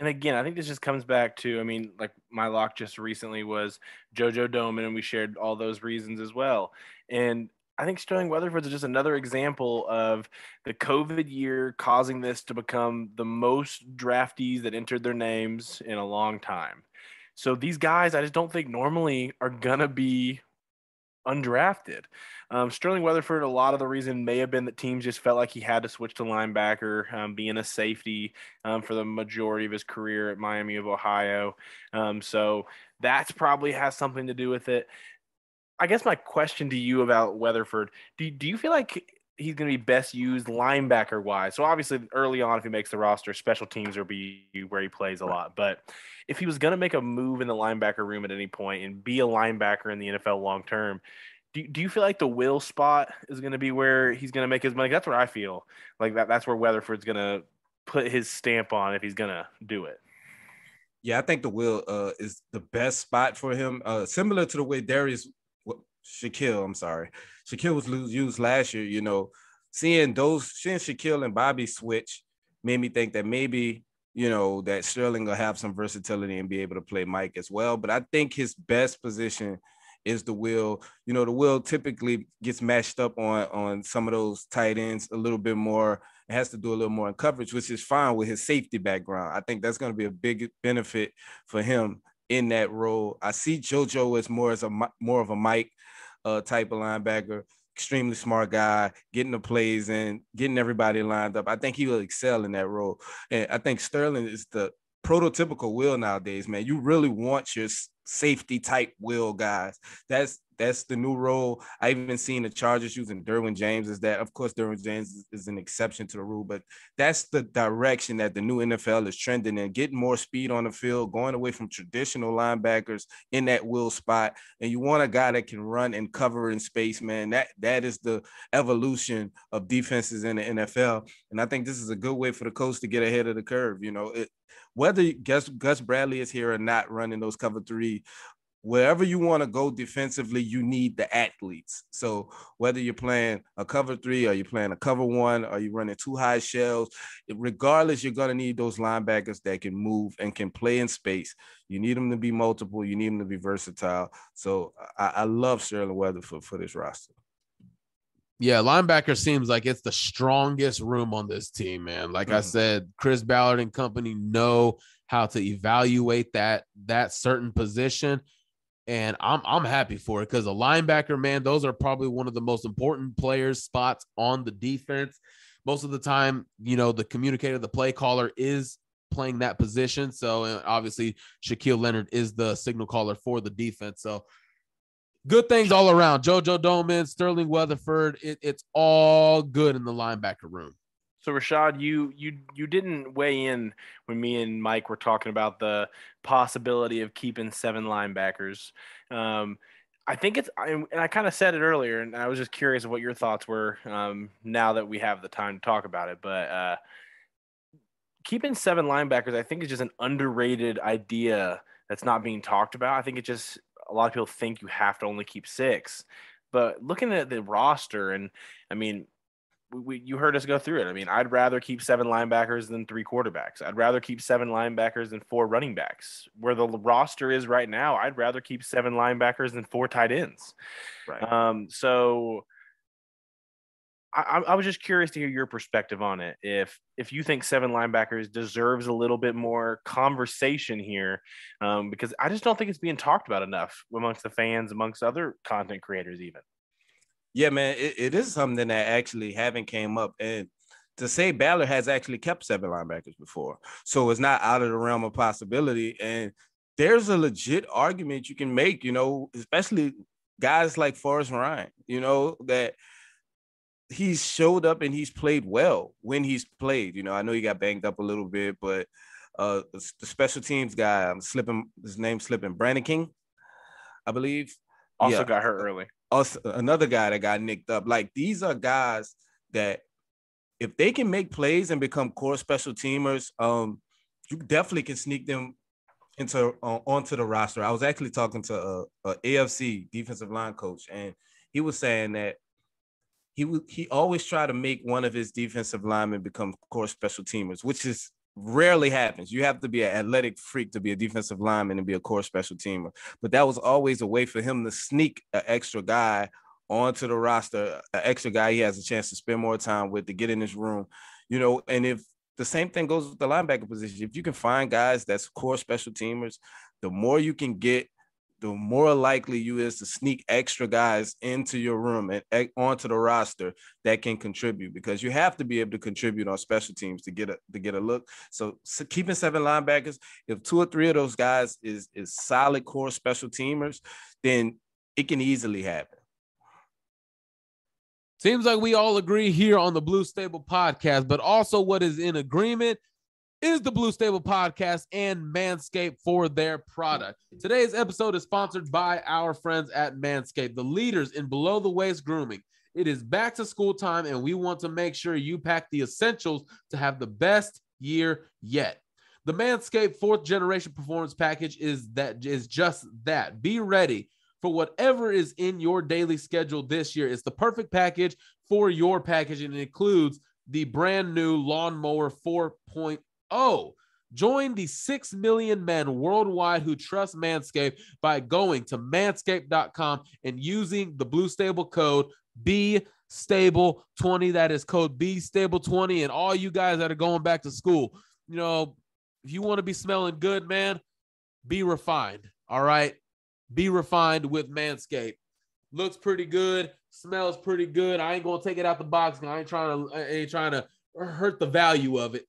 And again, I think this just comes back to I mean, like my lock just recently was JoJo Domann, and we shared all those reasons as well. And I think Sterling Weatherford is just another example of the COVID year causing this to become the most draftees that entered their names in a long time. So these guys, I just don't think normally are gonna be undrafted. Um, Sterling Weatherford, a lot of the reason may have been that teams just felt like he had to switch to linebacker, um, being a safety um, for the majority of his career at Miami of Ohio. Um, so that's probably has something to do with it. I guess my question to you about Weatherford, do, do you feel like he's going to be best used linebacker wise? So obviously early on, if he makes the roster, special teams will be where he plays a lot. But if he was going to make a move in the linebacker room at any point and be a linebacker in the NFL long term, do, do you feel like the will spot is going to be where he's going to make his money? That's where I feel like that. That's where Weatherford's going to put his stamp on if he's going to do it. Yeah, I think the will uh, is the best spot for him. Uh, similar to the way Darius Shaquille, I'm sorry, Shaquille was used last year. You know, seeing those, seeing Shaquille and Bobby switch made me think that maybe you know that Sterling will have some versatility and be able to play Mike as well. But I think his best position is the will. You know, the will typically gets matched up on on some of those tight ends a little bit more. It has to do a little more in coverage, which is fine with his safety background. I think that's going to be a big benefit for him in that role. I see JoJo as more as a more of a Mike uh, type of linebacker, extremely smart guy, getting the plays and getting everybody lined up. I think he will excel in that role. And I think Sterling is the prototypical will nowadays, man. You really want your safety type will guys. That's that's the new role. I even seen the Chargers using Derwin James as that. Of course, Derwin James is, is, an exception to the rule, but that's the direction that the new NFL is trending in, getting more speed on the field, going away from traditional linebackers in that will spot. And you want a guy that can run and cover in space, man. That that is the evolution of defenses in the NFL. And I think this is a good way for the coach to get ahead of the curve. You know, it, whether Gus, Gus Bradley is here or not running those cover three, wherever you want to go defensively, you need the athletes. So whether you're playing a cover three or you're playing a cover one or you're running two high shells, regardless, you're going to need those linebackers that can move and can play in space. You need them to be multiple. You need them to be versatile. So I, I love Sterling Weatherford for this roster. Yeah, linebacker seems like it's the strongest room on this team, man. Like mm-hmm. I said, Chris Ballard and company know how to evaluate that that certain position. And I'm I'm happy for it because a linebacker, man, those are probably one of the most important players spots on the defense. Most of the time, you know, the communicator, the play caller is playing that position. So obviously, Shaquille Leonard is the signal caller for the defense. So good things all around. JoJo Domann, Sterling Weatherford. It, it's all good in the linebacker room. So Rashaad, you you you didn't weigh in when me and Mike were talking about the possibility of keeping seven linebackers. Um, I think it's and I kind of said it earlier, and I was just curious what your thoughts were um, now that we have the time to talk about it. But uh, keeping seven linebackers, I think, is just an underrated idea that's not being talked about. I think it just a lot of people think you have to only keep six. But looking at the roster, and I mean, we, you heard us go through it. I mean, I'd rather keep seven linebackers than three quarterbacks. I'd rather keep seven linebackers than four running backs. Where the roster is right now, I'd rather keep seven linebackers than four tight ends. Right. Um, so I, I, was just curious to hear your perspective on it. If if you think seven linebackers deserves a little bit more conversation here, um, because I just don't think it's being talked about enough amongst the fans, amongst other content creators, even. Yeah, man, it, it is something that actually haven't came up, and to say Ballard has actually kept seven linebackers before, so it's not out of the realm of possibility. And there's a legit argument you can make, you know, especially guys like Forrest Rhyne, you know, that he's showed up and he's played well when he's played. You know, I know he got banged up a little bit, but uh, the special teams guy, I'm slipping his name slipping, Brandon King, I believe. Also yeah. got hurt early. Also, another guy that got nicked up. Like these are guys that if they can make plays and become core special teamers, um, you definitely can sneak them into uh, onto the roster. I was actually talking to a, a AFC defensive line coach, and he was saying that he would he always try to make one of his defensive linemen become core special teamers, which is rarely happens. You have to be an athletic freak to be a defensive lineman and be a core special teamer. But that was always a way for him to sneak an extra guy onto the roster, an extra guy he has a chance to spend more time with to get in his room, you know, and if the same thing goes with the linebacker position, if you can find guys that's core special teamers, the more you can get the more likely you is to sneak extra guys into your room and eh, onto the roster that can contribute because you have to be able to contribute on special teams to get a to get a look. So, so keeping seven linebackers, if two or three of those guys is is solid core special teamers, then it can easily happen. Seems like we all agree here on the Blue Stable podcast, but also what is in agreement is the Blue Stable podcast and Manscaped for their product. Today's episode is sponsored by our friends at Manscaped, the leaders in below the waist grooming. It is back to school time, and we want to make sure you pack the essentials to have the best year yet. The Manscaped fourth generation performance package is that is just that. Be ready for whatever is in your daily schedule this year. It's the perfect package for your package, and it includes the brand new Lawnmower 4.0 Oh, join the 6 million men worldwide who trust Manscaped by going to manscaped.com and using the Blue Stable code B Stable 20. That is code B Stable 20. And all you guys that are going back to school, you know, if you want to be smelling good, man, be refined. All right. Be refined with Manscaped. Looks pretty good, smells pretty good. I ain't gonna take it out the box. I ain't trying to I ain't trying to hurt the value of it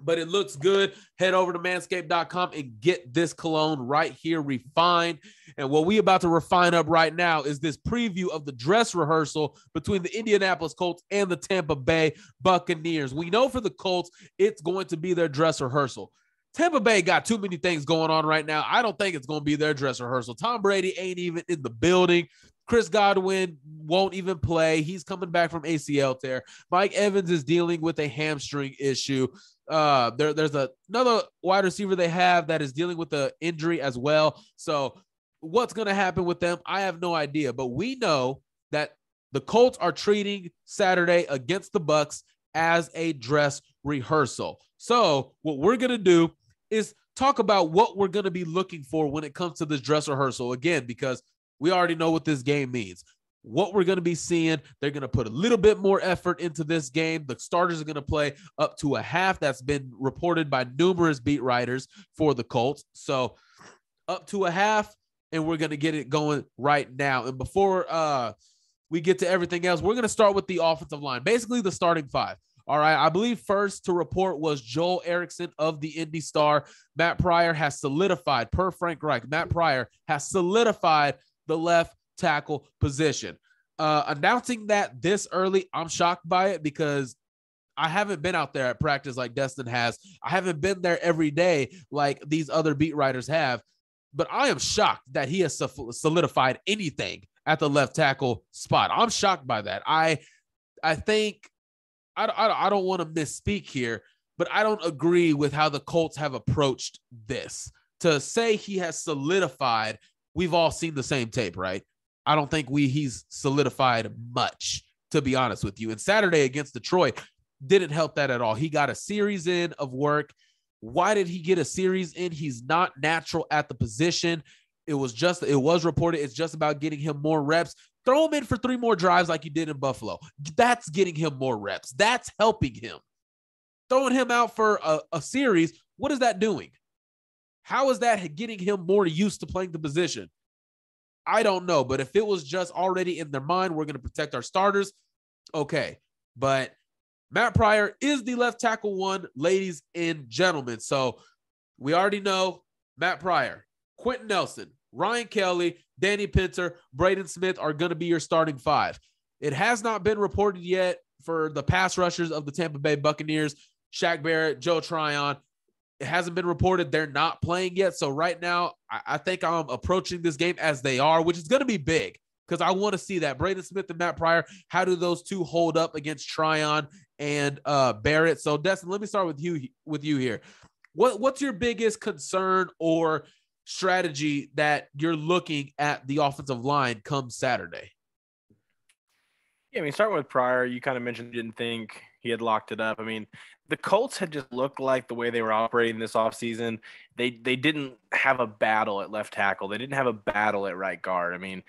but it looks good. Head over to manscaped.com and get this cologne right here refined. And what we about to refine up right now is this preview of the dress rehearsal between the Indianapolis Colts and the Tampa Bay Buccaneers. We know for the Colts, it's going to be their dress rehearsal. Tampa Bay got too many things going on right now. I don't think it's going to be their dress rehearsal. Tom Brady ain't even in the building. Chris Godwin won't even play. He's coming back from ACL tear. Mike Evans is dealing with a hamstring issue. Uh, there, there's a, another wide receiver they have that is dealing with the injury as well. So, what's going to happen with them? I have no idea. But we know that the Colts are treating Saturday against the Bucks as a dress rehearsal. So, what we're going to do is talk about what we're going to be looking for when it comes to this dress rehearsal again, because we already know what this game means what we're going to be seeing. They're going to put a little bit more effort into this game. The starters are going to play up to a half. That's been reported by numerous beat writers for the Colts. So up to a half, and we're going to get it going right now. And before uh, we get to everything else, we're going to start with the offensive line, basically the starting five. All right. I believe first to report was Joel Erickson of the Indy Star. Matt Pryor has solidified, per Frank Reich, Matt Pryor has solidified the left tackle position. Uh, announcing that this early, I'm shocked by it because I haven't been out there at practice like Destin has. I haven't been there every day like these other beat writers have. But I am shocked that he has solidified anything at the left tackle spot. I'm shocked by that. I I think I, I, I don't want to misspeak here, but I don't agree with how the Colts have approached this. To say he has solidified, we've all seen the same tape, right? I don't think we he's solidified much, to be honest with you. And Saturday against Detroit didn't help that at all. He got a series in of work. Why did he get a series in? He's not natural at the position. It was just, it was reported it's just about getting him more reps. Throw him in for three more drives like you did in Buffalo. That's getting him more reps. That's helping him. Throwing him out for a, a series, what is that doing? How is that getting him more used to playing the position? I don't know, but if it was just already in their mind, we're going to protect our starters, okay. But Matt Pryor is the left tackle one, ladies and gentlemen. So we already know Matt Pryor, Quenton Nelson, Ryan Kelly, Danny Pinter, Braden Smith are going to be your starting five. It has not been reported yet for the pass rushers of the Tampa Bay Buccaneers, Shaq Barrett, Joe Tryon. It hasn't been reported they're not playing yet. So right now, I, I think I'm approaching this game as they are, which is going to be big because I want to see that. Braden Smith and Matt Pryor, how do those two hold up against Tryon and uh, Barrett? So Destin, let me start with you with you here. What what's your biggest concern or strategy that you're looking at the offensive line come Saturday? Yeah, I mean, starting with Pryor, you kind of mentioned you didn't think he had locked it up. I mean, the Colts had just looked like the way they were operating this offseason. They they didn't have a battle at left tackle. They didn't have a battle at right guard. I mean,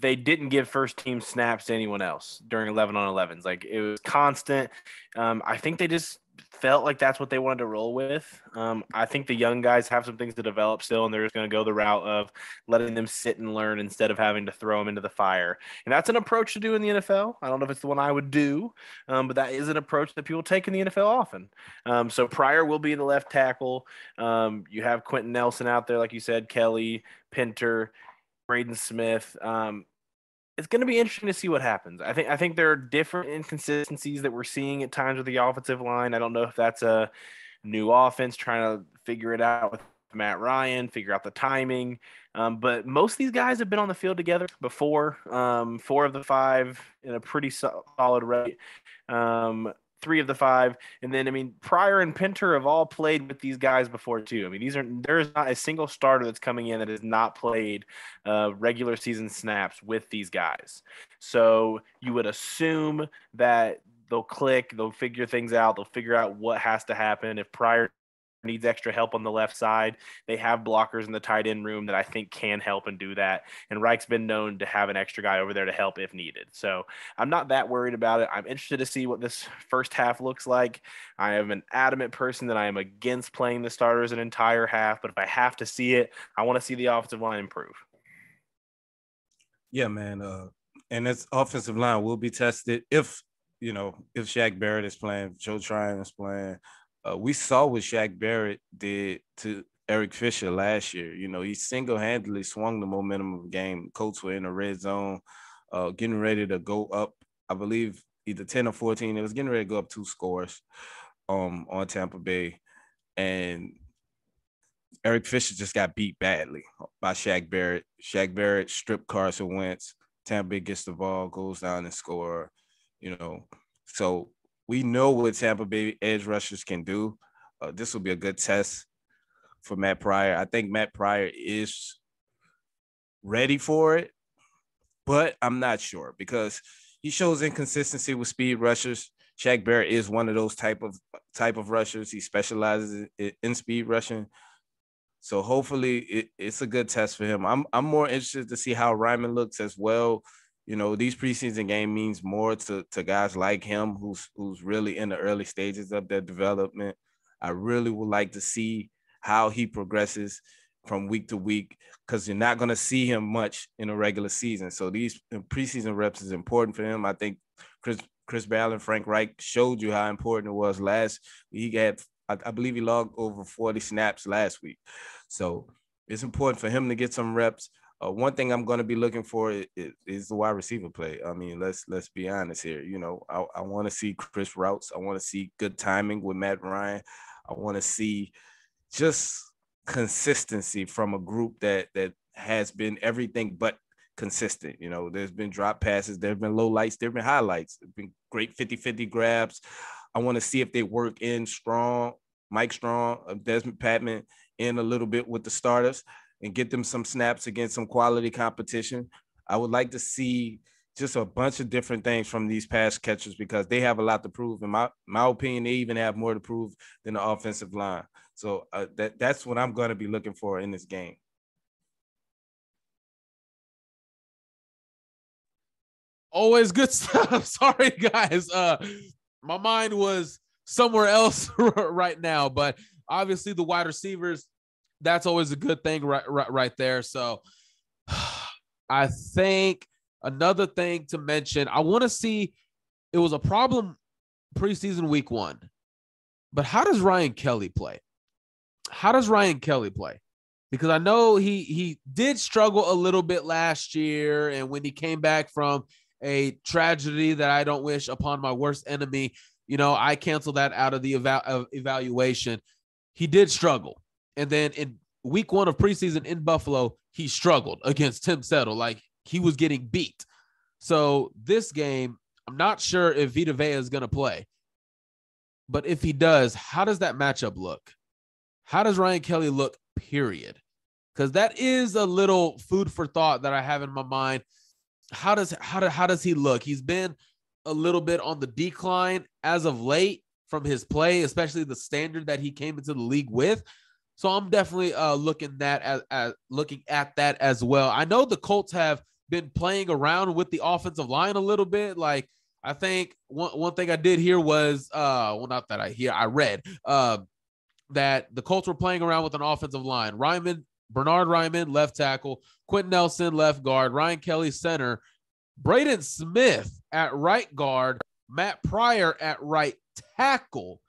they didn't give first team snaps to anyone else during 11 on 11s. Like it was constant. Um, I think they just felt like that's what they wanted to roll with. Um, I think the young guys have some things to develop still, and they're just going to go the route of letting them sit and learn instead of having to throw them into the fire. And that's an approach to do in the NFL. I don't know if it's the one I would do, um, but that is an approach that people take in the NFL often. Um, so Pryor will be the left tackle. Um, you have Quenton Nelson out there, like you said, Kelly, Pinter, Braden Smith. Um, it's going to be interesting to see what happens. I think I think there are different inconsistencies that we're seeing at times with the offensive line. I don't know if that's a new offense trying to figure it out with Matt Ryan, figure out the timing. Um, but most of these guys have been on the field together before. Um, four of the five in a pretty solid rate. Um, three of the five. And then, I mean, Pryor and Pinter have all played with these guys before too. I mean, these are there is not a single starter that's coming in that has not played uh, regular season snaps with these guys. So you would assume that they'll click, they'll figure things out, they'll figure out what has to happen. If Pryor needs extra help on the left side. They have blockers in the tight end room that I think can help and do that. And Reich's been known to have an extra guy over there to help if needed. So I'm not that worried about it. I'm interested to see what this first half looks like. I am an adamant person that I am against playing the starters an entire half, but if I have to see it, I want to see the offensive line improve. Yeah, man. Uh, and this offensive line will be tested if you know if Shaq Barrett is playing, Joe Tryon is playing, uh, we saw what Shaq Barrett did to Eric Fisher last year. You know, he single handedly swung the momentum of the game. Colts were in the red zone, uh, getting ready to go up, I believe, either 10 or 14. It was getting ready to go up two scores um, on Tampa Bay. And Eric Fisher just got beat badly by Shaq Barrett. Shaq Barrett stripped Carson Wentz. Tampa Bay gets the ball, goes down and score. You know, so we know what Tampa Bay edge rushers can do. Uh, this will be a good test for Matt Pryor. I think Matt Pryor is ready for it, but I'm not sure because he shows inconsistency with speed rushers. Shaq Barrett is one of those type of type of rushers. He specializes in, speed rushing. So hopefully it, it's a good test for him. I'm I'm more interested to see how Raimann looks as well you know these preseason game means more to to guys like him who's who's really in the early stages of their development. I really would like to see how he progresses from week to week because you're not going to see him much in a regular season. So these preseason reps is important for him. I think chris chris ballard frank reich showed you how important it was last he had I, I believe he logged over 40 snaps last week. So it's important for him to get some reps uh, one thing I'm going to be looking for is, is, the wide receiver play. I mean, let's let's be honest here. You know, I, I want to see Chris routes. I want to see good timing with Matt Ryan. I want to see just consistency from a group that that has been everything but consistent. You know, there's been drop passes, there've been low lights, there've been highlights, there've been great 50-50 grabs. I want to see if they work in Strachan, Mike Strachan, Dezmon Patmon in a little bit with the starters and get them some snaps against some quality competition. I would like to see just a bunch of different things from these pass catchers because they have a lot to prove. In my my opinion, they even have more to prove than the offensive line. So uh, that that's what I'm going to be looking for in this game. Always good [LAUGHS] stuff. Sorry, guys. Uh, my mind was somewhere else [LAUGHS] right now, but obviously the wide receivers that's always a good thing right right, right there. So [SIGHS] I think another thing to mention, I want to see it was a problem preseason week one. But how does Ryan Kelly play? How does Ryan Kelly play? Because I know he he did struggle a little bit last year, and when he came back from a tragedy that I don't wish upon my worst enemy, you know, I canceled that out of the eva- evaluation. He did struggle. And then in week one of preseason in Buffalo, he struggled against Tim Settle. Like he was getting beat. So this game, I'm not sure if Vita Vea is going to play. But if he does, how does that matchup look? How does Ryan Kelly look, period? Because that is a little food for thought that I have in my mind. How does how, do, how does he look? He's been a little bit on the decline as of late from his play, especially the standard that he came into the league with. So I'm definitely uh, looking that as, as looking at that as well. I know the Colts have been playing around with the offensive line a little bit. Like I think one one thing I did hear was uh well not that I hear I read uh that the Colts were playing around with an offensive line. Raimann Bernhard Raimann left tackle, Quenton Nelson left guard, Ryan Kelly center, Braden Smith at right guard, Matt Pryor at right tackle.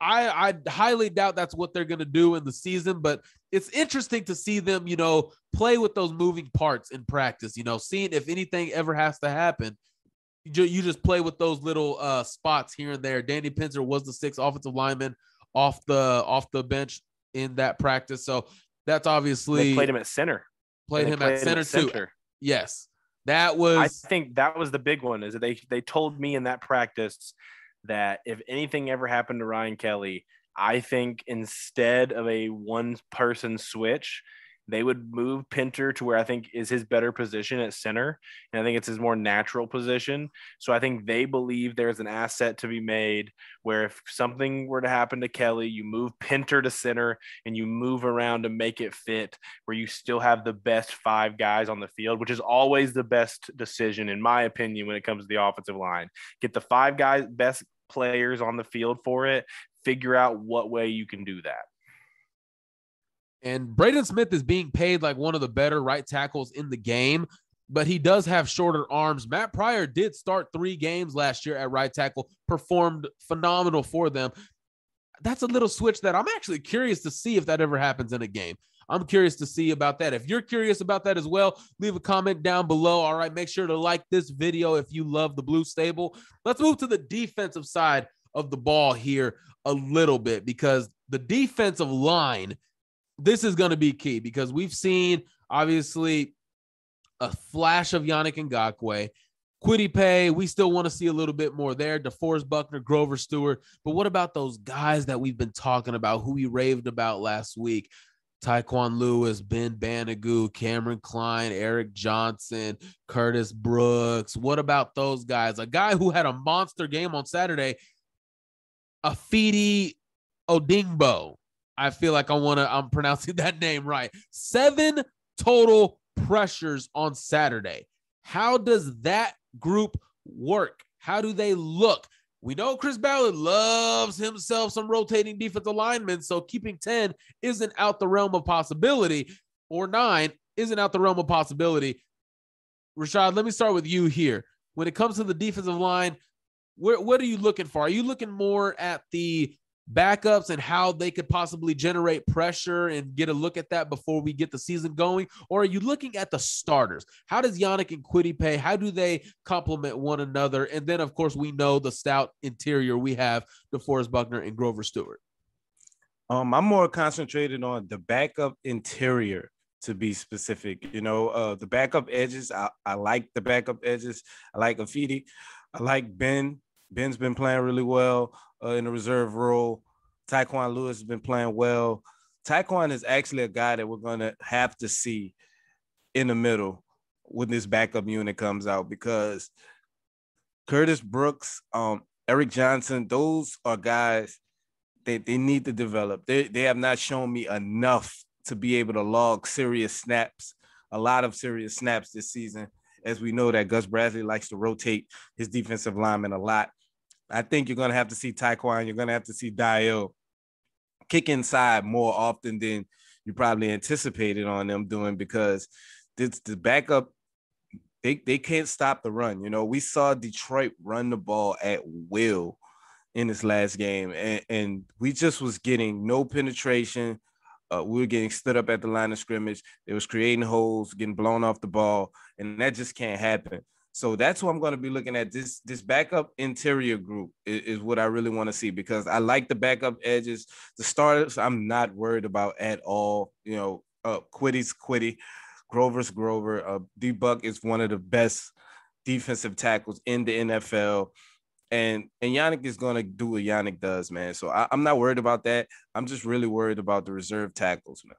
I, I highly doubt that's what they're going to do in the season, but it's interesting to see them, you know, play with those moving parts in practice, you know, seeing if anything ever has to happen. You, you just play with those little uh, spots here and there. Danny Pinter was the sixth offensive lineman off the off the bench in that practice. So that's obviously they played him at center. Played him played at center, him at center too. Yes. That was I think that was the big one is that they they told me in that practice that if anything ever happened to Ryan Kelly, I think instead of a one person switch, they would move Pinter to where I think is his better position at center. And I think it's his more natural position. So I think they believe there's an asset to be made where if something were to happen to Kelly, you move Pinter to center and you move around to make it fit where you still have the best five guys on the field, which is always the best decision, in my opinion, when it comes to the offensive line. Get the five guys, best players on the field for it, figure out what way you can do that. And Braden Smith is being paid like one of the better right tackles in the game, but he does have shorter arms. Matt Pryor did start three games last year at right tackle, performed phenomenal for them. That's a little switch that I'm actually curious to see if that ever happens in a game. I'm curious to see about that. If you're curious about that as well, leave a comment down below. All right, make sure to like this video if you love the Blue Stable. Let's move to the defensive side of the ball here a little bit because the defensive line this is going to be key because we've seen obviously a flash of Yannick Ngakoue. Kwity Paye, we still want to see a little bit more there. DeForest Buckner, Grover Stewart. But what about those guys that we've been talking about, who we raved about last week? Tyquan Lewis, Ben Banogu, Kameron Cline, Eric Johnson, Curtis Brooks. What about those guys? A guy who had a monster game on Saturday, Ifeadi Odigbo. I feel like I want to, I'm pronouncing [LAUGHS] that name right. Seven total pressures on Saturday. How does that group work? How do they look? We know Chris Ballard loves himself some rotating defensive linemen, so keeping 10 isn't out the realm of possibility, or nine isn't out the realm of possibility. Rashaad, let me start with you here. When it comes to the defensive line, where, what are you looking for? Are you looking more at the backups and how they could possibly generate pressure and get a look at that before we get the season going? Or are you looking at the starters? How does Yannick and Kwity Paye? How do they complement one another? And then, of course, we know the stout interior we have DeForest Buckner and Grover Stewart. Um, I'm more concentrated on the backup interior to be specific. You know, uh, the backup edges, I, I like the backup edges. I like Ifeadi. I like Ben. Ben's been playing really well uh, in the reserve role. Tyquan Lewis has been playing well. Tyquan is actually a guy that we're going to have to see in the middle when this backup unit comes out because Curtis Brooks, um, Eric Johnson, those are guys that they need to develop. They, they have not shown me enough to be able to log serious snaps, a lot of serious snaps this season. As we know that Gus Bradley likes to rotate his defensive linemen a lot. I think you're going to have to see Tyquan. You're going to have to see Dio kick inside more often than you probably anticipated on them doing because it's the backup. They, they can't stop the run. You know, we saw Detroit run the ball at will in this last game, and, and we just was getting no penetration. Uh, we were getting stood up at the line of scrimmage. It was creating holes, getting blown off the ball, and that just can't happen. So that's what I'm going to be looking at. This this backup interior group is, is what I really want to see because I like the backup edges. The starters, I'm not worried about at all. You know, uh, Kwity's Kwity, Grover's Grover. Uh, D Buck is one of the best defensive tackles in the NFL. And and Yannick is gonna do what Yannick does, man. So I, I'm not worried about that. I'm just really worried about the reserve tackles, man.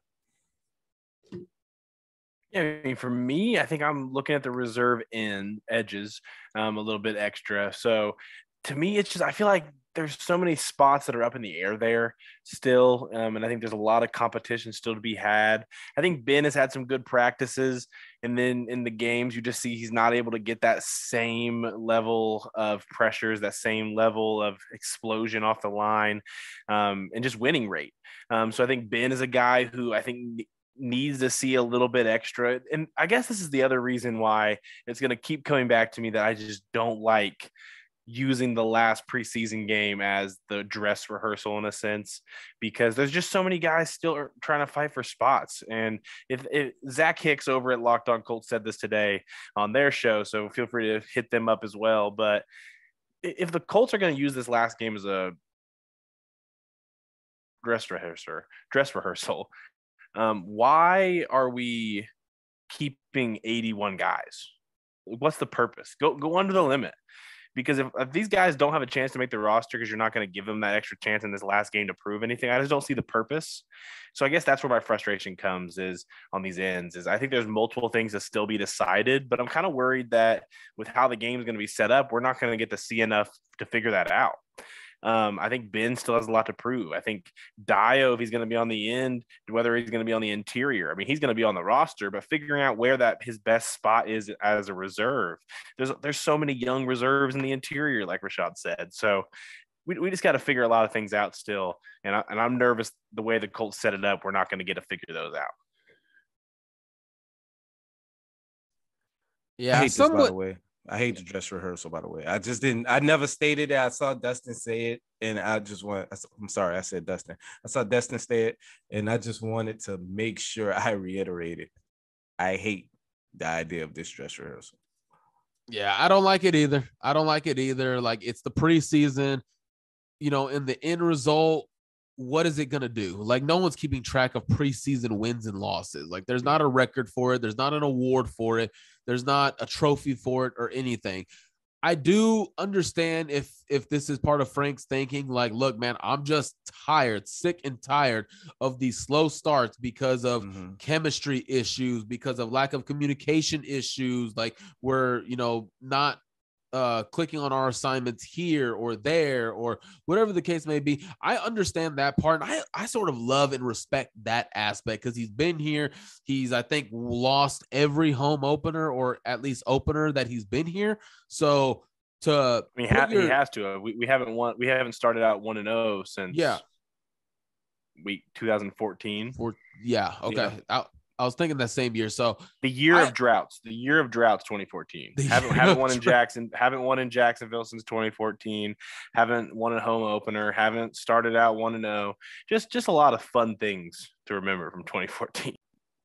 Yeah, I mean, for me, I think I'm looking at the reserve in edges um, a little bit extra. So to me, it's just I feel like there's so many spots that are up in the air there still, um, and I think there's a lot of competition still to be had. I think Ben has had some good practices. And then in the games, you just see he's not able to get that same level of pressures, that same level of explosion off the line, um, and just winning rate. Um, so I think Ben is a guy who I think needs to see a little bit extra. And I guess this is the other reason why it's going to keep coming back to me that I just don't like using the last preseason game as the dress rehearsal in a sense because there's just so many guys still trying to fight for spots and if, if zach hicks over at locked on colts said this today on their show so feel free to hit them up as well but if the colts are going to use this last game as a dress rehearsal dress rehearsal um, why are we keeping 81 guys what's the purpose go go under the limit because if, if these guys don't have a chance to make the roster because you're not going to give them that extra chance in this last game to prove anything, I just don't see the purpose. So I guess that's where my frustration comes is on these ends is I think there's multiple things to still be decided, but I'm kind of worried that with how the game is going to be set up, we're not going to get to see enough to figure that out. Um, I think Ben still has a lot to prove. I think Dio, if he's going to be on the end, whether he's going to be on the interior, I mean, he's going to be on the roster, but figuring out where that his best spot is as a reserve. There's there's so many young reserves in the interior, like Rashaad said. So we, we just got to figure a lot of things out still. And, I, and I'm nervous the way the Colts set it up, we're not going to get to figure those out. Yeah, I hate somewhat, this, by the way. I hate the dress rehearsal, by the way. I just didn't. I never stated it. I saw Dustin say it, and I just want. I'm sorry, I said Dustin. I saw Dustin say it, and I just wanted to make sure [LAUGHS] I reiterated. I hate the idea of this dress rehearsal. Yeah, I don't like it either. I don't like it either. Like it's the preseason, you know, in the end result, what is it to do? Like, no one's keeping track of preseason wins and losses. Like, there's not a record for it, there's not an award for it, there's not a trophy for it or anything. I do understand if if this is part of Frank's thinking like look man I'm just tired sick and tired of these slow starts because of mm-hmm. chemistry issues because of lack of communication issues like we're you know not uh, clicking on our assignments here or there or whatever the case may be. I understand that part. And I, I sort of love and respect that aspect because he's been here. He's, I think, lost every home opener or at least opener that he's been here. So to I mean, ha- your, he has to. We, we haven't won. We haven't started out one and zero oh since yeah week 2014. For, yeah. Okay. Yeah. I was thinking that same year. So the year I, of droughts, the year of droughts, 2014. Haven't haven't won in Jackson, haven't won in Jacksonville since 2014. Haven't won a home opener. Haven't started out one and zero. Just just a lot of fun things to remember from 2014.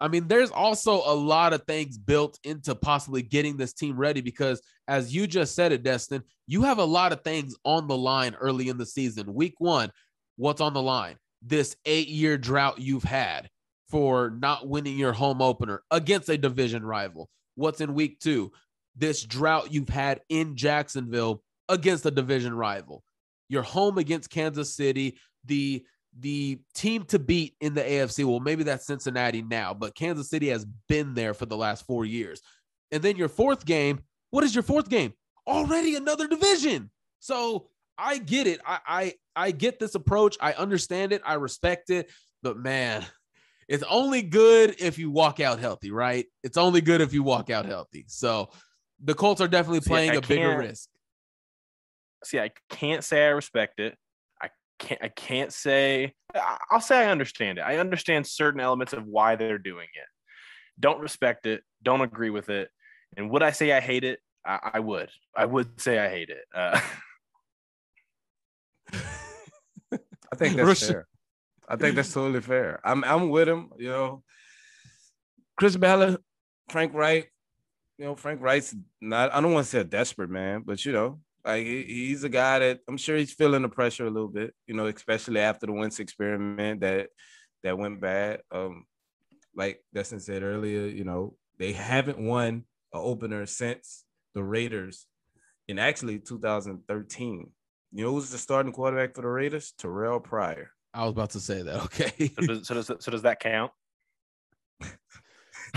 I mean, there's also a lot of things built into possibly getting this team ready because, as you just said it, Destin, you have a lot of things on the line early in the season. Week one, what's on the line? This eight year drought you've had for not winning your home opener against a division rival. What's in week two? This drought you've had in Jacksonville against a division rival. You're home against Kansas City, the the team to beat in the AFC. Well, maybe that's Cincinnati now, but Kansas City has been there for the last four years. And then your fourth game, what is your fourth game? Already another division. So I get it. I I, I get this approach. I understand it. I respect it. But man, it's only good if you walk out healthy, right? It's only good if you walk out healthy. So the Colts are definitely see, playing I a bigger risk. See, I can't say I respect it. I can't I can't say I'll say I understand it. I understand certain elements of why they're doing it. Don't respect it, don't agree with it. And would I say I hate it? I, I would. I would say I hate it. Uh, [LAUGHS] I think that's fair. I think that's [LAUGHS] totally fair. I'm I'm with him. You know, Chris Ballard, Frank Reich, You know, Frank Reich's not. I don't want to say a desperate man, but you know, like he, he's a guy that I'm sure he's feeling the pressure a little bit. You know, especially after the Wentz experiment that that went bad. Um, like Dustin said earlier, you know, they haven't won an opener since the Raiders in actually 2013. You know who's the starting quarterback for the Raiders? Terrell Pryor. I was about to say that. [LAUGHS] Okay. so, does, so does so does that count?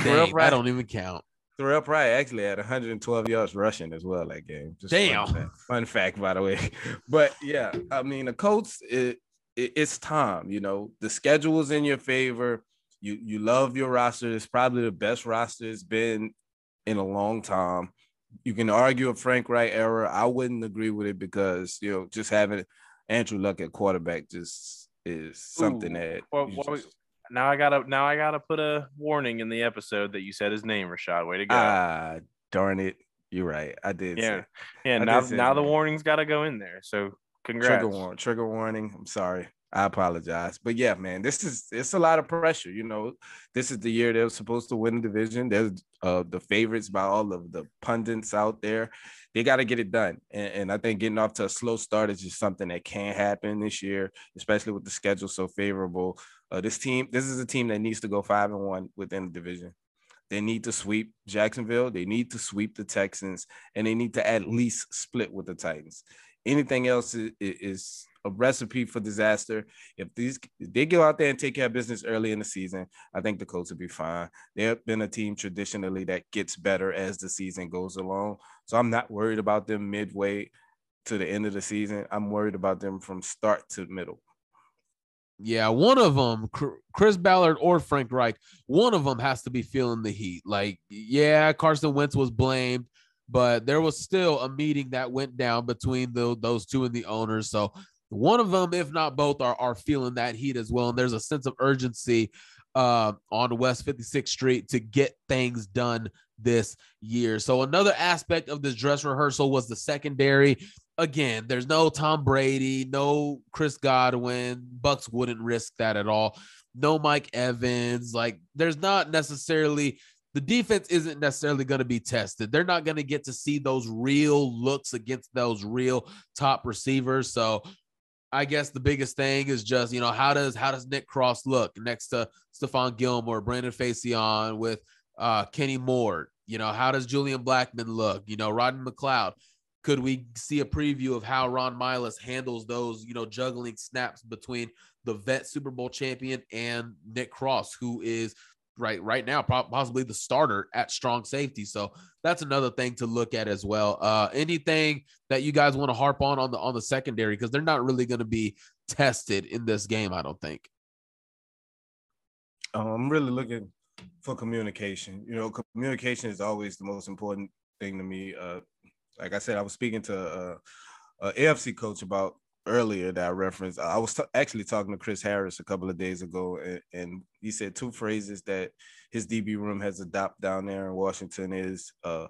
Dang, Pryor, I don't even count. Terrell Pryor actually had 112 yards rushing as well that game. Just Damn. Fun fact, fun fact, by the way. [LAUGHS] But yeah, I mean the Colts. It, it, it's time. You know the schedule is in your favor. You you love your roster. It's probably the best roster it's been in a long time. You can argue a Frank Reich era. I wouldn't agree with it because you know just having Andrew Luck at quarterback just is something Ooh, that well, well, just- Now I gotta now I gotta put a warning in the episode that you said his name, Rashaad. Way to go. ah darn it. You're right. I did. yeah, say- yeah. I Now now the warning's got to go in there. So congrats. Trigger warning. Trigger warning. I'm sorry. I apologize. But yeah, man, this is it's a lot of pressure. You know, this is the year they're supposed to win the division. They're uh, the favorites by all of the pundits out there. They got to get it done. And, and I think getting off to a slow start is just something that can't happen this year, especially with the schedule so favorable. Uh, this team, this is a team that needs to go five and one within the division. They need to sweep Jacksonville. They need to sweep the Texans, and they need to at least split with the Titans. Anything else is, is a recipe for disaster. If these if they go out there and take care of business early in the season, I think the Colts will be fine. They've been a team traditionally that gets better as the season goes along. So I'm not worried about them midway to the end of the season. I'm worried about them from start to middle. Yeah, one of them, Chris Ballard or Frank Reich, one of them has to be feeling the heat. Like, yeah, Carson Wentz was blamed, but there was still a meeting that went down between the, those two and the owners. So one of them, if not both, are, are feeling that heat as well. And there's a sense of urgency uh, on West 56th Street to get things done this year. So another aspect of this dress rehearsal was the secondary. Again, there's no Tom Brady, no Chris Godwin. Bucs wouldn't risk that at all. No Mike Evans. Like there's not necessarily the defense isn't necessarily going to be tested. They're not going to get to see those real looks against those real top receivers. So I guess the biggest thing is just, you know, how does how does Nick Cross look next to Stephon Gilmore, Brandon Facyson with uh, Kenny Moore? You know, how does Julian Blackmon look? You know, Rodney McLeod. Could we see a preview of how Ron Milus handles those, you know, juggling snaps between the vet Super Bowl champion and Nick Cross, who is right right now possibly the starter at strong safety. So that's another thing to look at as well. Uh, anything that you guys want to harp on on the on the secondary because they're not really going to be tested in this game, I don't think. Um, I'm really looking for communication. You know, communication is always the most important thing to me. Uh, like I said, I was speaking to uh, a AFC coach about earlier that I referenced. I was t- actually talking to Chris Harris a couple of days ago, and, and, he said two phrases that his DB room has adopted down there in Washington is uh,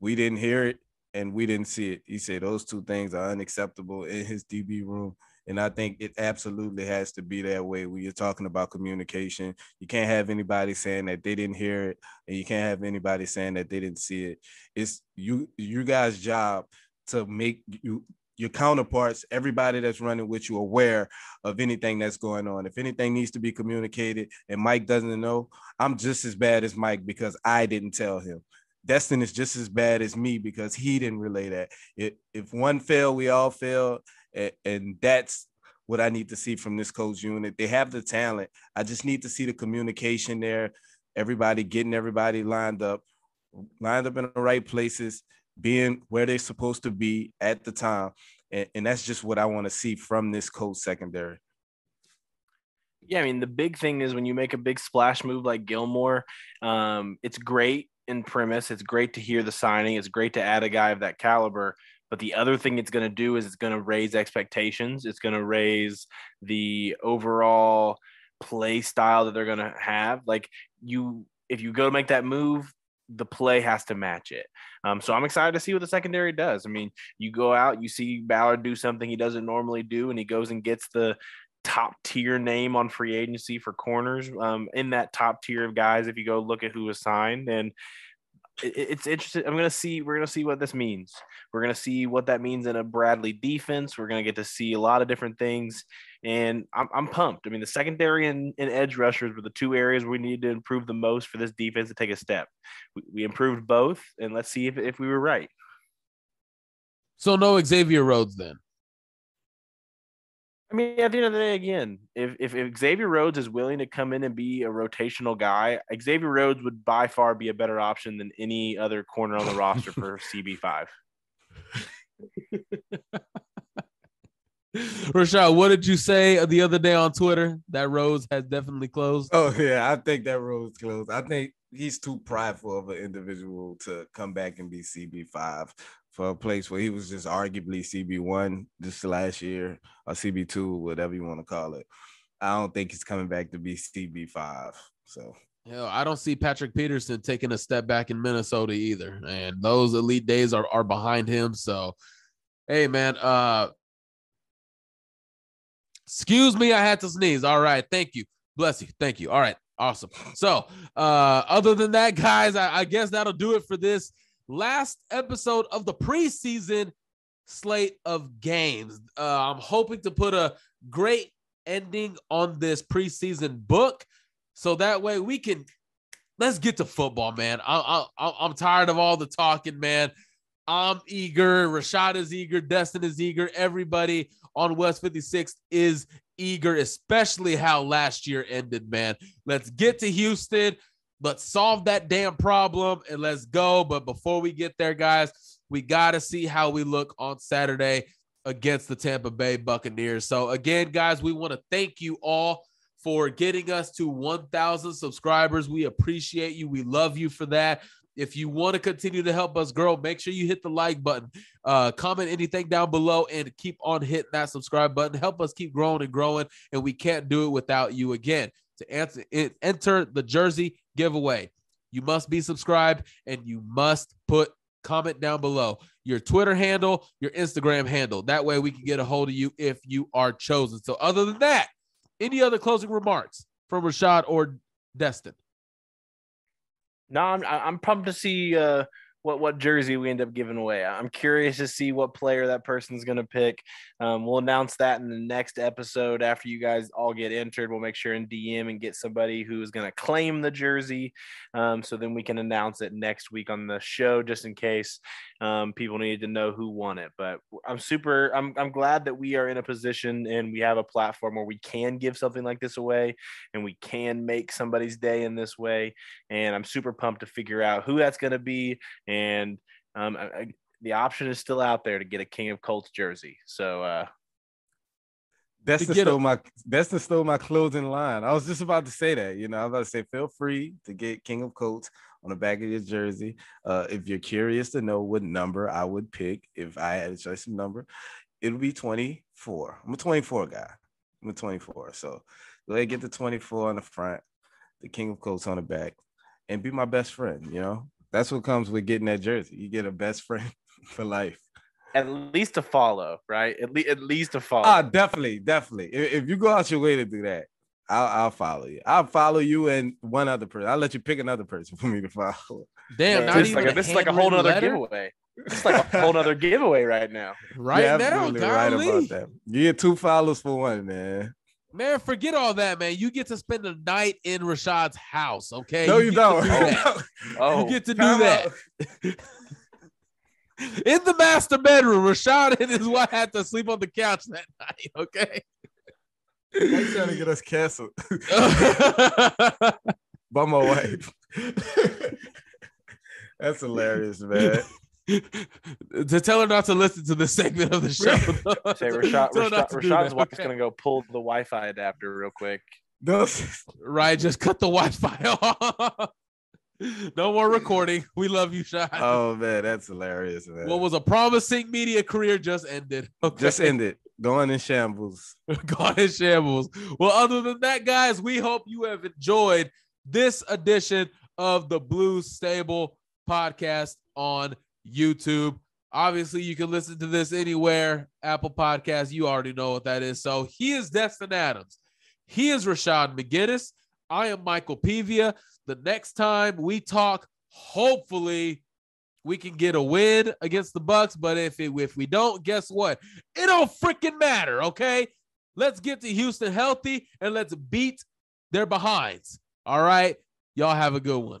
"We didn't hear it" and "We didn't see it." He said those two things are unacceptable in his DB room. And I think it absolutely has to be that way when you're talking about communication. You can't have anybody saying that they didn't hear it, and you can't have anybody saying that they didn't see it. It's you, you guys' job to make you your counterparts, everybody that's running with you, aware of anything that's going on. If anything needs to be communicated and Mike doesn't know, I'm just as bad as Mike because I didn't tell him. Destin is just as bad as me because he didn't relay that. It, if one failed, we all fail. And, and that's what I need to see from this Colts unit. They have the talent. I just need to see the communication there. Everybody getting everybody lined up, lined up in the right places being where they're supposed to be at the time. And, and that's just what I want to see from this Colts secondary. Yeah, I mean, the big thing is when you make a big splash move like Gilmore, um, it's great in premise. It's great to hear the signing. It's great to add a guy of that caliber. But the other thing it's going to do is it's going to raise expectations. It's going to raise the overall play style that they're going to have. Like you, if you go to make that move, the play has to match it. Um, so I'm excited to see what the secondary does. I mean, you go out, you see Ballard do something he doesn't normally do, and he goes and gets the top tier name on free agency for corners um, in that top tier of guys. If you go look at who was signed, and it, it's interesting. I'm gonna see. We're gonna see what this means. We're gonna see what that means in a Bradley defense. We're gonna get to see a lot of different things, and I'm, I'm pumped. I mean, the secondary and, and edge rushers were the two areas we needed to improve the most for this defense to take a step. We, we improved both, and let's see if if we were right. So no Xavier Rhodes then. I mean, at the end of the day, again, if, if, if Xavier Rhodes is willing to come in and be a rotational guy, Xavier Rhodes would by far be a better option than any other corner on the roster for [LAUGHS] CB5. [LAUGHS] Rashaad, what did you say the other day on Twitter? That Rose has definitely closed. Oh yeah, I think that road's closed. I think he's too prideful of an individual to come back and be CB five for a place where he was just arguably CB one just last year or CB two, whatever you want to call it. I don't think he's coming back to be CB five. So Hell, I don't see Patrick Peterson taking a step back in Minnesota either. And those elite days are, are behind him. So hey man, uh excuse me, I had to sneeze. All right, thank you. Bless you. Thank you. All right, awesome. So uh other than that, [LAUGHS] guys, I, I guess that'll do it for this last episode of the preseason slate of games. Uh, I'm hoping to put a great ending on this preseason book so that way we can let's get to football, man. I, I'm tired of all the talking, man. I'm eager. Rashaad is eager. Destin is eager. Everybody on West 56 is eager, especially how last year ended, man. Let's get to Houston. Let's solve that damn problem and let's go. But before we get there, guys, we got to see how we look on Saturday against the Tampa Bay Buccaneers. So, again, guys, we want to thank you all for getting us to 1,000 subscribers. We appreciate you. We love you for that. If you want to continue to help us grow, make sure you hit the like button, uh, comment anything down below, and keep on hitting that subscribe button. Help us keep growing and growing, and we can't do it without you. Again, to answer, enter the jersey giveaway, you must be subscribed and you must put comment down below your Twitter handle, your Instagram handle. That way we can get a hold of you if you are chosen. So, other than that, any other closing remarks from Rashaad or Destin? No, I'm I'm pumped to see uh, what what jersey we end up giving away. I'm curious to see what player that person's going to pick. Um, we'll announce that in the next episode after you guys all get entered. We'll make sure and DM and get somebody who's going to claim the jersey. Um, so then we can announce it next week on the show, just in case um, people need to know who won it. But I'm super. I'm I'm glad that we are in a position and we have a platform where we can give something like this away, and we can make somebody's day in this way. And I'm super pumped to figure out who that's going to be and um, I, the option is still out there to get a King of Colts jersey. So uh, that's the stole my that's the stole my clothing line. I was just about to say that. You know, I was about to say feel free to get King of Colts on the back of your jersey. Uh, if you're curious to know what number I would pick if I had a choice of number, it would be 24. I'm a 24 guy. I'm a 24. So go ahead get the 24 on the front, the King of Colts on the back, and be my best friend. You know, that's what comes with getting that jersey. You get a best friend [LAUGHS] for life. At least to follow, right? At, le- at least to follow. Ah, definitely, definitely. If, if you go out your way to do that, I'll, I'll follow you. I'll follow you and one other person. I'll let you pick another person for me to [LAUGHS] follow. Damn, not this, even like a, this is like a whole other giveaway. It's like a whole other giveaway right now. [LAUGHS] Right yeah, now, right about that. You get two followers for one, man. Man, forget all that, man. You get to spend the night in Rashaad's house, okay? No, you, you don't. Do [LAUGHS] oh, you get to do that. [LAUGHS] in the master bedroom, Rashaad and his wife had to sleep on the couch that night, okay? They trying to get us canceled [LAUGHS] by my wife. That's hilarious, man to tell her not to listen to this segment of the show. [LAUGHS] Say Rashaad, Rashaad, Rashaad's wife's gonna go pull the Wi-Fi adapter real quick. No, right, just cut the Wi-Fi [LAUGHS] off. no more recording. We love you, Shad. Oh man, that's hilarious, man. What was a promising media career just ended. Okay. Just ended. Gone in shambles. [LAUGHS] Gone in shambles. Well, other than that, guys, we hope you have enjoyed this edition of the Blue Stable podcast on YouTube. Obviously, you can listen to this anywhere. Apple Podcast, you already know what that is. So he is Destin Adams. He is Rashaad McGinnis. I am Michael Pevia. The next time we talk, hopefully we can get a win against the Bucs. But if it, if we don't, guess what? It don't freaking matter. Okay, let's get to Houston healthy and let's beat their behinds. All right, y'all have a good one.